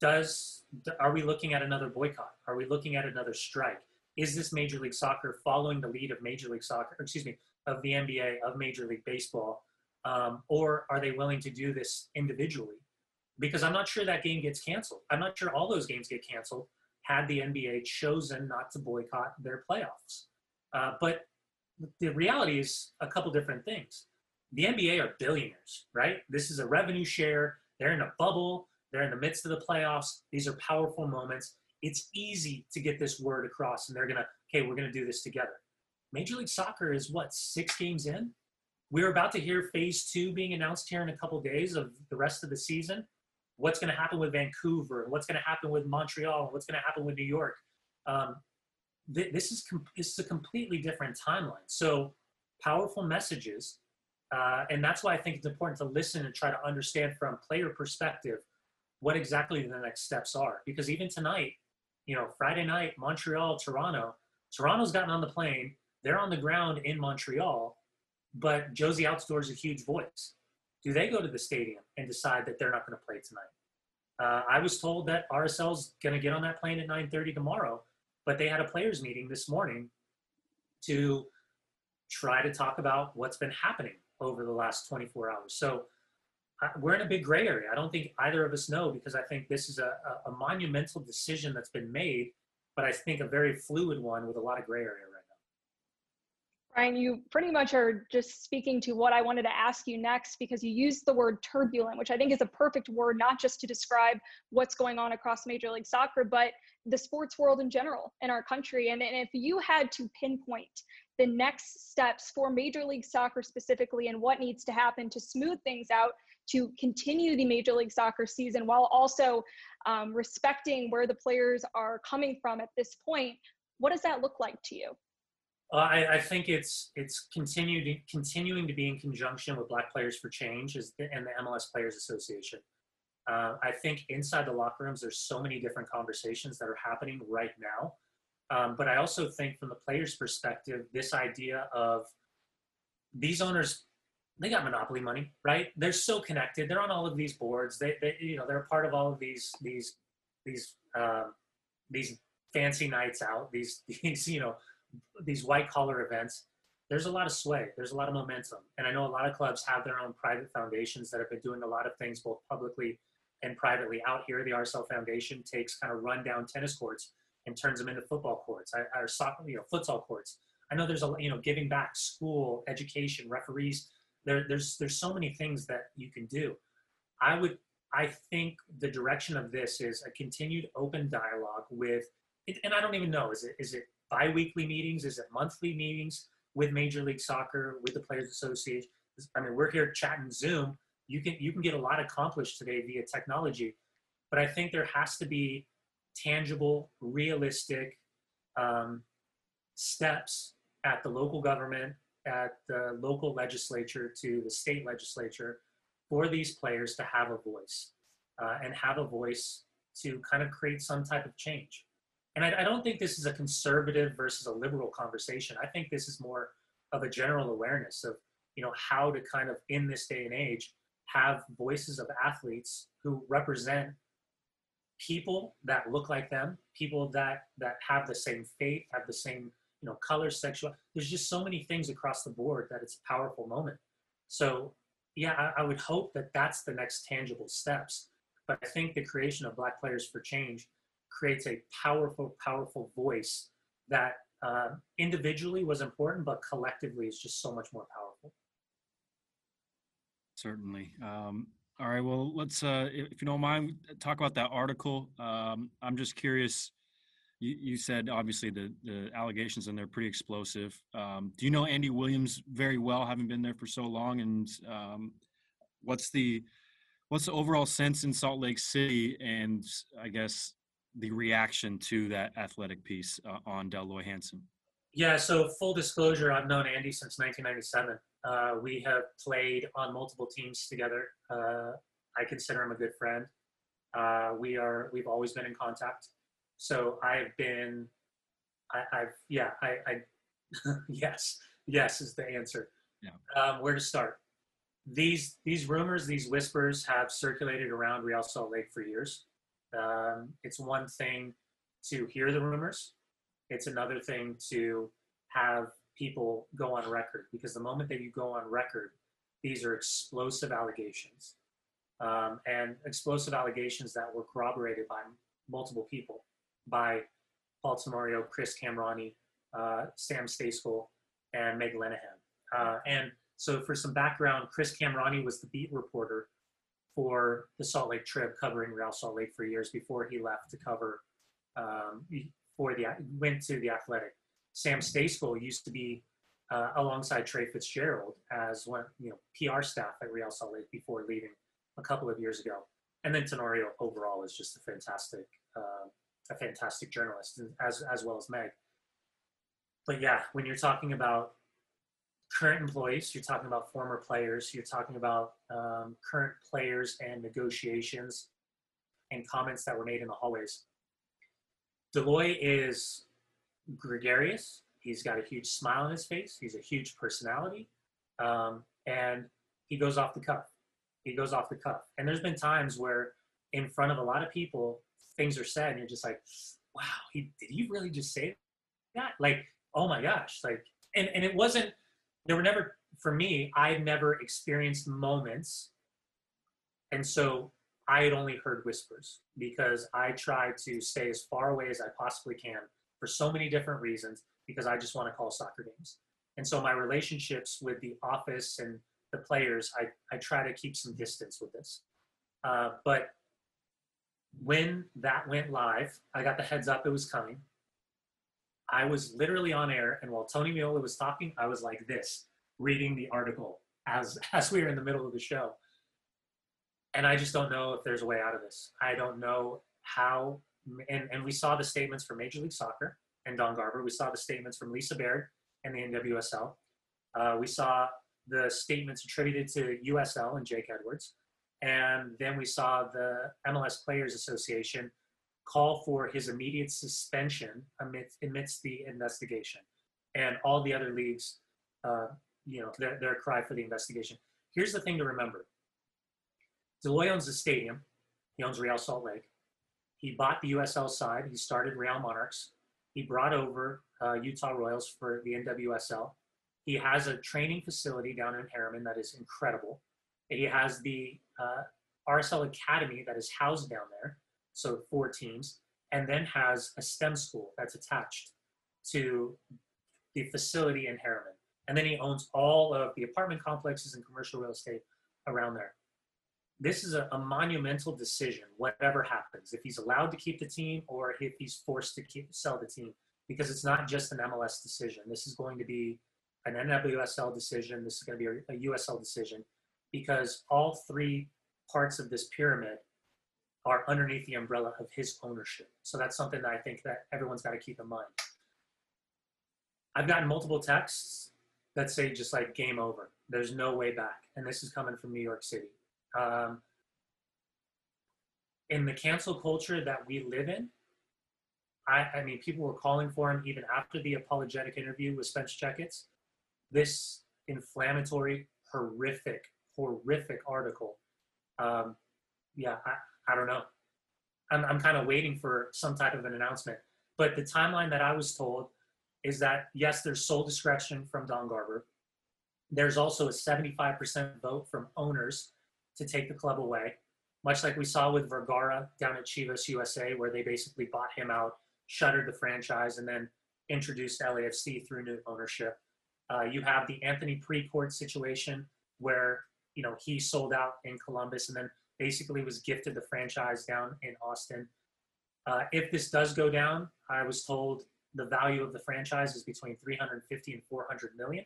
does are we looking at another boycott? Are we looking at another strike? is this Major League Soccer following the lead of Major League Soccer, excuse me, of the NBA, of Major League Baseball? Um, or are they willing to do this individually? Because I'm not sure that game gets canceled. I'm not sure all those games get canceled had the NBA chosen not to boycott their playoffs. Uh, but the reality is a couple different things. The NBA are billionaires, right? This is a revenue share. They're in a bubble. They're in the midst of the playoffs. These are powerful moments it's easy to get this word across and they're going to, okay, we're going to do this together. Major League Soccer is what, six games in? We're about to hear phase two being announced here in a couple days of the rest of the season. what's going to happen with Vancouver, what's going to happen with Montreal, what's going to happen with New York. Um, th- this is com- this is a completely different timeline. So powerful messages, uh, and that's why I think it's important to listen and try to understand from player perspective what exactly the next steps are. Because even tonight, you know, Friday night, Montreal, Toronto, Toronto's gotten on the plane. They're on the ground in Montreal, but Jozy is a huge voice. Do they go to the stadium and decide that they're not going to play tonight? Uh, I was told that RSL's going to get on that plane at 9:30 tomorrow, but they had a players meeting this morning to try to talk about what's been happening over the last 24 hours. So uh, we're in a big gray area. I don't think either of us know because I think this is a, a, monumental decision that's been made, but I think a very fluid one with a lot of gray area. Brian, you pretty much are just speaking to what I wanted to ask you next because you used the word turbulent, which I think is a perfect word, not just to describe what's going on across Major League Soccer, but the sports world in general in our country. And, and if you had to pinpoint the next steps for Major League Soccer specifically and what needs to happen to smooth things out, to continue the Major League Soccer season while also um, respecting where the players are coming from at this point. What does that look like to you? Uh, I, I, think it's it's continued continuing to be in conjunction with Black Players for Change the, and the MLS Players Association. Uh, I think inside the locker rooms, there's so many different conversations that are happening right now. Um, but I also think, from the players' perspective, this idea of these owners they got monopoly money, right? They're so connected. They're on all of these boards. They, they you know, they're a part of all of these, these, these, uh, these fancy nights out. These, these, you know, these white collar events. There's a lot of sway. There's a lot of momentum, and I know a lot of clubs have their own private foundations that have been doing a lot of things both publicly and privately. Out here, the RSL Foundation takes kind of rundown tennis courts and turns them into football courts, or soccer, you know, futsal courts. I know there's a you know giving back, school, education, referees there, there's there's so many things that you can do. I would I think the direction of this is a continued open dialogue with, and I don't even know is it is it biweekly meetings, is it monthly meetings with Major League Soccer, with the Players Association. I mean, we're here chatting Zoom. You can you can get a lot accomplished today via technology, but I think there has to be tangible, realistic um, steps at the local government, at the local legislature to the state legislature for these players to have a voice uh, and have a voice to kind of create some type of change. And I, I, don't think this is a conservative versus a liberal conversation. I think this is more of a general awareness of, you know, how to kind of in this day and age have voices of athletes who represent people that look like them, people that that have the same faith, have the same you know, color, sexual. There's just so many things across the board that it's a powerful moment. So, yeah, I, I would hope that that's the next tangible steps. But I think the creation of Black Players for Change creates a powerful, powerful voice that uh, individually was important, but collectively is just so much more powerful. Certainly. Um, all right. Well, let's, uh, if you don't mind, talk about that article. Um, I'm just curious you, you said obviously the, the allegations and they're pretty explosive. Um, do you know Andy Williams very well, having been there for so long? And um, what's the what's the overall sense in Salt Lake City, and I guess the reaction to that athletic piece uh, on Dell Loy Hansen? Yeah, so full disclosure, I've known Andy since 1997. Uh, we have played on multiple teams together. Uh, I consider him a good friend. Uh, we are we've always been in contact. So I've been, I, have yeah, I, I yes, yes is the answer. Yeah. Um, where to start? These these rumors, these whispers have circulated around Real Salt Lake for years. Um, it's one thing to hear the rumors. It's another thing to have people go on record because the moment that you go on record, these are explosive allegations. Um, and explosive allegations that were corroborated by multiple people by Paul Tenorio, Chris Kamrani, uh, Sam Stejskal, and Meg Linehan. Uh, and so for some background, Chris Kamrani was the beat reporter for the Salt Lake Trib, covering Real Salt Lake for years before he left to cover um, for the went to the Athletic. Sam Stejskal used to be uh, alongside Trey Fitzgerald as one you know PR staff at Real Salt Lake before leaving a couple of years ago. and then Tenorio overall is just a fantastic, uh, a fantastic journalist, as as well as Meg. But yeah, when you're talking about current employees, you're talking about former players, you're talking about um, current players and negotiations and comments that were made in the hallways. Dell Loy is gregarious. He's got a huge smile on his face. He's a huge personality. Um, and he goes off the cuff. He goes off the cuff. And there's been times where, in front of a lot of people, things are said, and you're just like, wow, he, did he really just say that? Like, oh my gosh. Like, and, and it wasn't, there were never, for me, I've never experienced moments. And so I had only heard whispers because I try to stay as far away as I possibly can for so many different reasons because I just want to call soccer games. And so my relationships with the office and the players, I, I try to keep some distance with this. Uh, but when that went live, I got the heads up it was coming. I was literally on air, and while Tony Meola was talking, I was like this, reading the article as as we were in the middle of the show. And I just don't know if there's a way out of this. I don't know how. And, and we saw the statements from Major League Soccer and Don Garber. We saw the statements from Lisa Baird and the NWSL. Uh, we saw the statements attributed to USL and Jake Edwards. And then we saw the MLS Players Association call for his immediate suspension amidst, amidst the investigation. And all the other leagues, uh, you know, their, their cry for the investigation. Here's the thing to remember Dell Loy owns the stadium, he owns Real Salt Lake. He bought the USL side, he started Real Monarchs. He brought over uh, Utah Royals for the NWSL. He has a training facility down in Herriman that is incredible. He has the uh, RSL Academy that is housed down there, so four teams, and then has a STEM school that's attached to the facility in Herriman. And then he owns all of the apartment complexes and commercial real estate around there. This is a, a monumental decision, whatever happens, if he's allowed to keep the team or if he's forced to keep, sell the team, because it's not just an MLS decision. This is going to be an NWSL decision. This is going to be a, a USL decision because all three parts of this pyramid are underneath the umbrella of his ownership. So that's something that I think that everyone's got to keep in mind. I've gotten multiple texts that say just like game over. There's no way back. And this is coming from New York City. Um, in the cancel culture that we live in, I, I mean, people were calling for him even after the apologetic interview with Spence Checketts. This inflammatory, horrific, horrific article. Um, yeah, I don't know. I'm, I'm kind of waiting for some type of an announcement. But the timeline that I was told is that, yes, there's sole discretion from Don Garber. There's also a 75% vote from owners to take the club away, much like we saw with Vergara down at Chivas USA, where they basically bought him out shuttered the franchise, and then introduced LAFC through new ownership. Uh, you have the Anthony Precourt situation where you know he sold out in Columbus and then basically was gifted the franchise down in Austin. Uh, if this does go down, I was told the value of the franchise is between 350 and 400 million.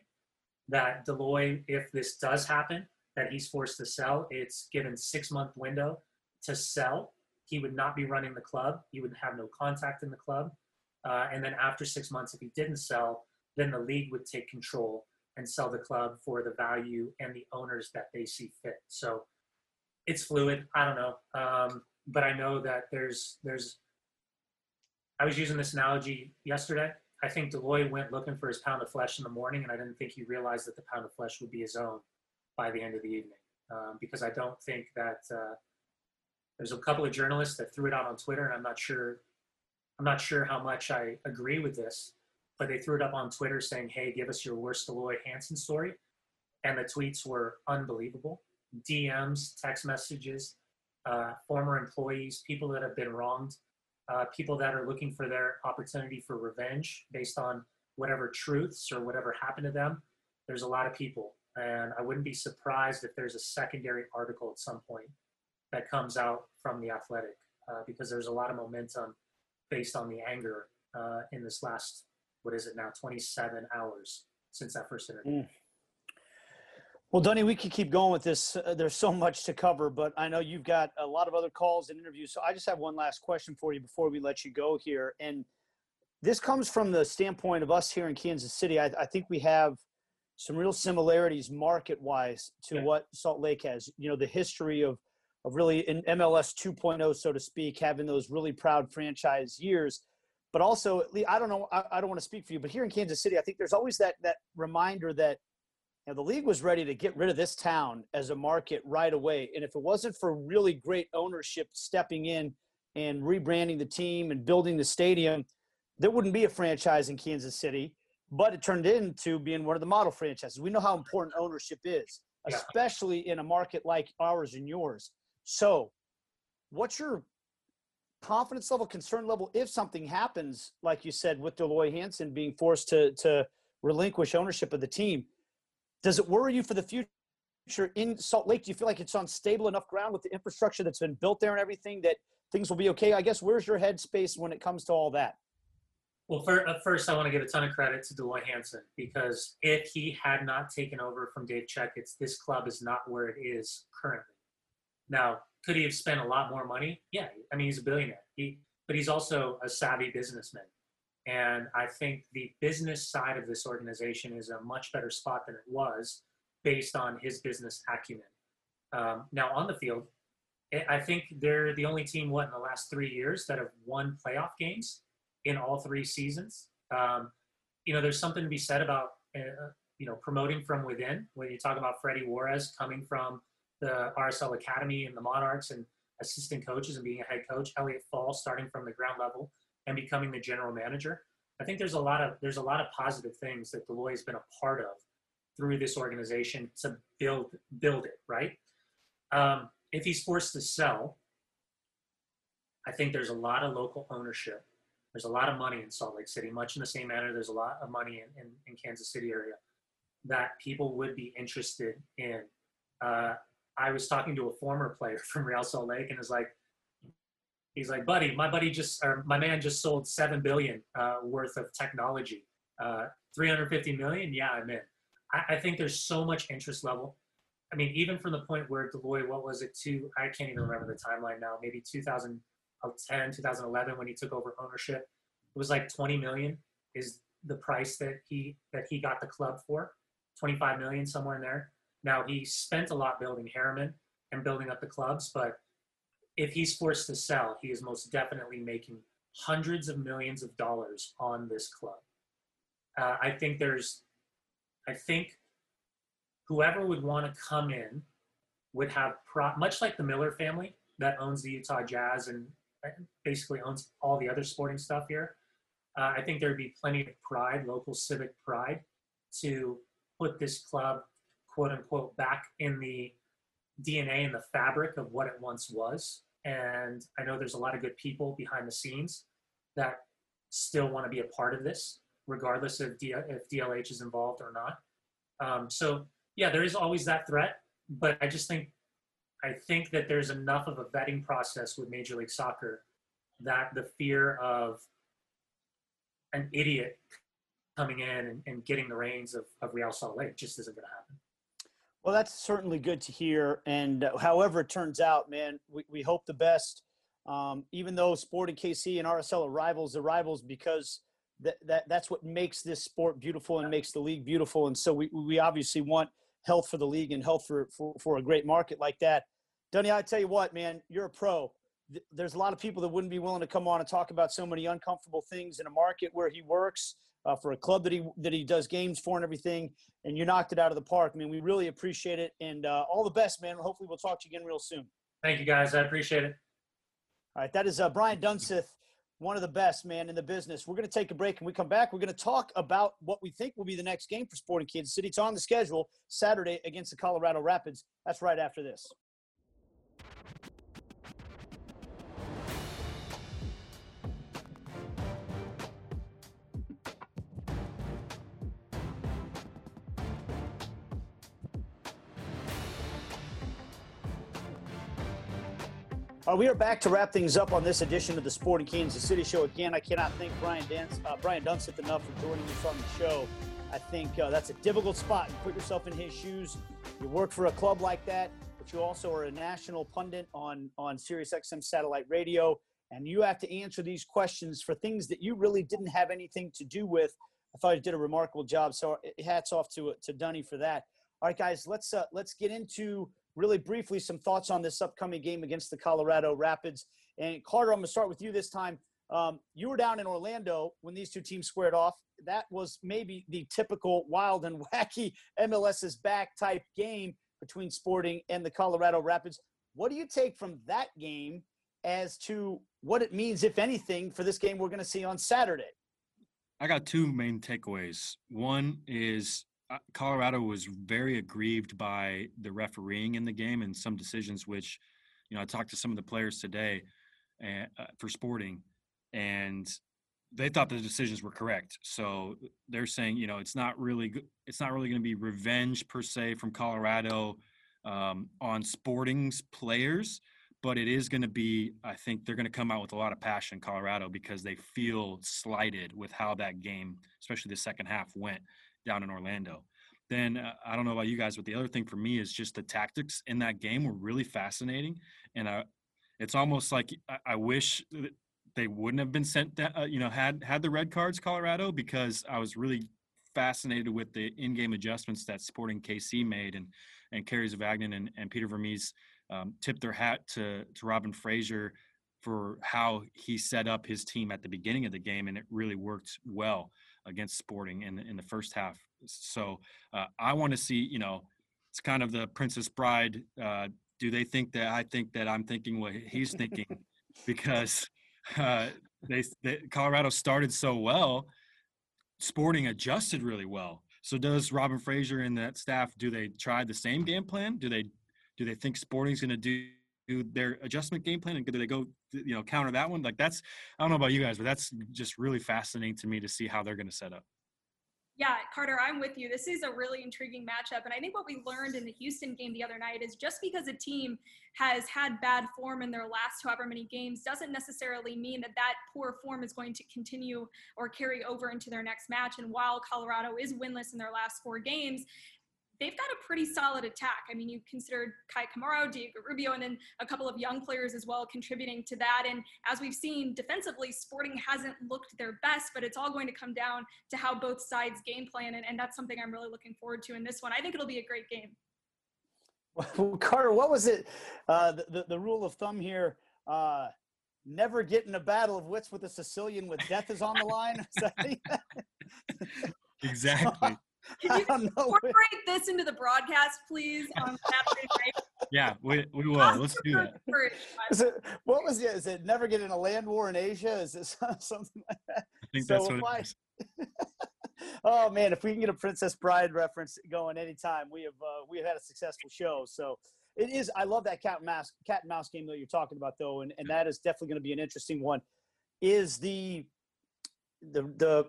That Dell Loy, if this does happen, that he's forced to sell, it's given six month window to sell he would not be running the club. He would have no contact in the club. Uh, and then after six months, if he didn't sell, then the league would take control and sell the club for the value and the owners that they see fit. So it's fluid. I don't know, um, but I know that there's there's. I was using this analogy yesterday. I think Dell Loy went looking for his pound of flesh in the morning, and I didn't think he realized that the pound of flesh would be his own by the end of the evening. Um, because I don't think that uh, there's a couple of journalists that threw it out on Twitter, and I'm not sure. I'm not sure how much I agree with this, but they threw it up on Twitter saying, "Hey, give us your worst Dell Loy Hansen story," and the tweets were unbelievable. DMs, text messages, uh, former employees, people that have been wronged, uh, people that are looking for their opportunity for revenge based on whatever truths or whatever happened to them. There's a lot of people, and I wouldn't be surprised if there's a secondary article at some point that comes out from the athletic uh, because there's a lot of momentum based on the anger uh, in this last what is it now 27 hours since that first interview. Mm. Well, Dunny, we could keep going with this. Uh, there's so much to cover, but I know you've got a lot of other calls and interviews. So I just have one last question for you before we let you go here. And this comes from the standpoint of us here in Kansas City. I, I think we have some real similarities market wise to yeah. what Salt Lake has. You know, the history of of really in MLS 2.0, so to speak, having those really proud franchise years. But also, I don't know, I, I don't want to speak for you, but here in Kansas City, I think there's always that that reminder that know, the league was ready to get rid of this town as a market right away. And if it wasn't for really great ownership stepping in and rebranding the team and building the stadium, there wouldn't be a franchise in Kansas City. But it turned into being one of the model franchises. We know how important ownership is, especially in a market like ours and yours. So, what's your confidence level, concern level if something happens, like you said, with Dell Loy Hansen being forced to to relinquish ownership of the team? Does it worry you for the future in Salt Lake? Do you feel like it's on stable enough ground with the infrastructure that's been built there and everything that things will be okay? I guess where's your headspace when it comes to all that? Well, for, uh, first, I want to give a ton of credit to Loy Hansen because if he had not taken over from Dave Checketts, this club is not where it is currently. Now, could he have spent a lot more money? Yeah, I mean he's a billionaire. He, but he's also a savvy businessman, and I think the business side of this organization is a much better spot than it was, based on his business acumen. Um, now on the field, I think they're the only team what in the last three years that have won playoff games in all three seasons. Um, you know, there's something to be said about uh, you know promoting from within when you talk about Freddy Juarez coming from the RSL Academy and the Monarchs and assistant coaches and being a head coach, Elliot Fall starting from the ground level and becoming the general manager. I think there's a lot of there's a lot of positive things that Loy has been a part of through this organization to build build it right. Um, if he's forced to sell, I think there's a lot of local ownership. There's a lot of money in Salt Lake City, much in the same manner there's a lot of money in, in, in Kansas City area that people would be interested in uh, I was talking to a former player from Real Salt Lake and is like, he's like, buddy, my buddy just, or my man just sold seven billion uh, worth of technology. Uh, 350 million, yeah, I'm in. I, I, think there's so much interest level. I mean, even from the point where Loy, what was it to? I can't even remember the timeline now. Maybe 2010, 2011 when he took over ownership, it was like 20 million is the price that he that he got the club for, 25 million somewhere in there. Now he spent a lot building Herriman and building up the clubs, but if he's forced to sell, he is most definitely making hundreds of millions of dollars on this club. Uh, I think there's, I think whoever would want to come in would have, pro- much like the Miller family that owns the Utah Jazz and basically owns all the other sporting stuff here. Uh, I think there'd be plenty of pride, local civic pride, to put this club quote unquote back in the DNA and the fabric of what it once was. And I know there's a lot of good people behind the scenes that still want to be a part of this, regardless of D- if DLH is involved or not. Um, so yeah, there is always that threat, but I just think I think that there's enough of a vetting process with Major League Soccer that the fear of an idiot coming in and, and getting the reins of, of Real Salt Lake just isn't going to happen. Well, that's certainly good to hear. And uh, however it turns out, man, we, we hope the best. Um, even though Sporting KC and RSL are rivals, they're rivals because that, that that's what makes this sport beautiful and makes the league beautiful. And so we, we obviously want health for the league and health for, for, for a great market like that. Dunny, I tell you what, man, you're a pro. There's a lot of people that wouldn't be willing to come on and talk about so many uncomfortable things in a market where he works uh, for a club that he that he does games for and everything. And you knocked it out of the park, man. We really appreciate it, and uh, all the best, man. Hopefully, we'll talk to you again real soon. Thank you, guys. I appreciate it. All right, that is uh, Brian Dunseth, one of the best, man, in the business. We're going to take a break, and we come back. We're going to talk about what we think will be the next game for Sporting Kansas City. It's on the schedule Saturday against the Colorado Rapids. That's right after this. We are back to wrap things up on this edition of the Sporting Kansas City Show. Again, I cannot thank Brian, Dance, uh, Brian enough for joining us on the show. I think uh, that's a difficult spot. You Put yourself in his shoes. You work for a club like that, but you also are a national pundit on on Sirius XM satellite radio, and you have to answer these questions for things that you really didn't have anything to do with. I thought you did a remarkable job. So hats off to to Dunny for that. All right, guys, let's uh, let's get into really briefly some thoughts on this upcoming game against the Colorado Rapids. And Carter, I'm going to start with you this time. Um, you were down in Orlando when these two teams squared off. That was maybe the typical wild and wacky MLS is back type game between Sporting and the Colorado Rapids. What do you take from that game as to what it means, if anything, for this game we're going to see on Saturday? I got two main takeaways. One is Colorado was very aggrieved by the refereeing in the game and some decisions, which, you know, I talked to some of the players today and, uh, for Sporting, and they thought the decisions were correct. So they're saying, you know, it's not really it's not really going to be revenge per se from Colorado um, on Sporting's players, but it is going to be. I think they're going to come out with a lot of passion, Colorado, because they feel slighted with how that game, especially the second half, went down in Orlando. Then uh, I don't know about you guys, but the other thing for me is just the tactics in that game were really fascinating, and I, it's almost like I, I wish they wouldn't have been sent uh, you know had had the red cards colorado because i was really fascinated with the in-game adjustments that sporting kc made and and Kerry Zavagnin and, and Peter Vermes um, tipped their hat to to Robin Fraser for how he set up his team at the beginning of the game, and it really worked well against Sporting in the, in the first half. So uh, I want to see, you know, it's kind of the Princess Bride. Uh, do they think that I think that I'm thinking what he's thinking? because uh, they, they Colorado started so well, Sporting adjusted really well. So does Robin Fraser and that staff do they try the same game plan? Do they do they think Sporting's going to do their adjustment game plan and do they go you know counter that one? Like that's I don't know about you guys, but that's just really fascinating to me to see how they're going to set up. Yeah, Carter, I'm with you. This is a really intriguing matchup. And I think what we learned in the Houston game the other night is just because a team has had bad form in their last however many games doesn't necessarily mean that that poor form is going to continue or carry over into their next match. And while Colorado is winless in their last four games, they've got a pretty solid attack. I mean, you considered Kei Kamara, Diego Rubio, and then a couple of young players as well contributing to that. And as we've seen defensively, Sporting hasn't looked their best, but it's all going to come down to how both sides game plan. And, and that's something I'm really looking forward to in this one. I think it'll be a great game. Well, Carter, what was it? Uh, the, the, the rule of thumb here. Uh, never get in a battle of wits with a Sicilian with death is on the line. exactly. Can you incorporate this into the broadcast, please, on Saturday night? Yeah, we, we will. Let's do that. Is it, what was it? Is it never get in a land war in Asia? Is it something like that? I think so that's what it is. oh man, if we can get a Princess Bride reference going anytime, we have uh, we have had a successful show. So it is. I love that cat and mouse cat and mouse game that you're talking about though, and, and that is definitely going to be an interesting one. Is the the the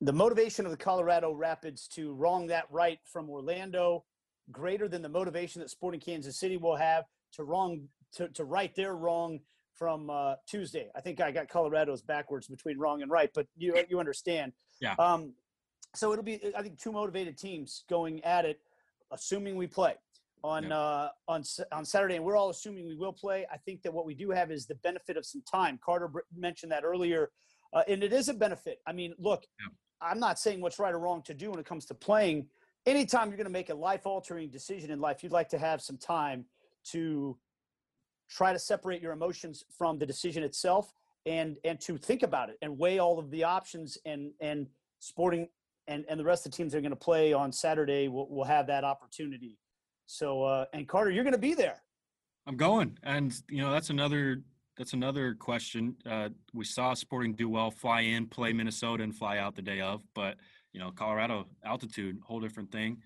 the motivation of the Colorado Rapids to wrong that right from Orlando greater than the motivation that Sporting Kansas City will have to wrong to, to right their wrong from uh, Tuesday. I think I got Colorado's backwards between wrong and right, but you you understand. Yeah. Um, so it'll be I think two motivated teams going at it, assuming we play on yeah. uh, on on Saturday, and we're all assuming we will play. I think that what we do have is the benefit of some time. Carter mentioned that earlier, uh, and it is a benefit. I mean, look, yeah. I'm not saying what's right or wrong to do when it comes to playing. Anytime you're going to make a life altering decision in life, you'd like to have some time to try to separate your emotions from the decision itself and and to think about it and weigh all of the options and and sporting and and the rest of the teams that are going to play on Saturday will, will have that opportunity. So uh, and Carter, you're going to be there. I'm going, and you know that's another that's another question. Uh, we saw Sporting do well, fly in, play Minnesota, and fly out the day of. But you know, Colorado altitude, whole different thing.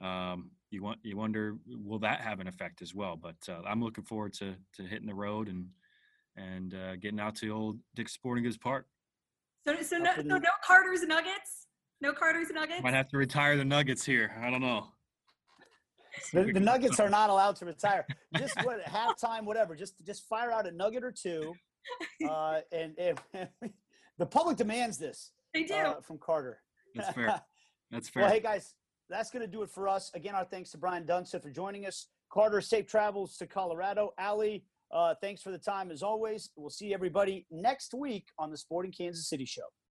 Um, you want you wonder will that have an effect as well? But uh, I'm looking forward to to hitting the road and and uh, getting out to old Dick Sporting Goods Park. So so no, so no Carter's Nuggets. No Carter's Nuggets. Might have to retire the Nuggets here. I don't know. The, the, Nuggets are not allowed to retire. Just what halftime, whatever. Just just fire out a nugget or two, uh, and, and, the public demands this. They do uh, from Carter. That's fair. That's fair. Well, hey guys, that's going to do it for us. Again, our thanks to Brian Dunseth for joining us. Carter, safe travels to Colorado. Ali, uh, thanks for the time as always. We'll see everybody next week on the Sporting Kansas City Show.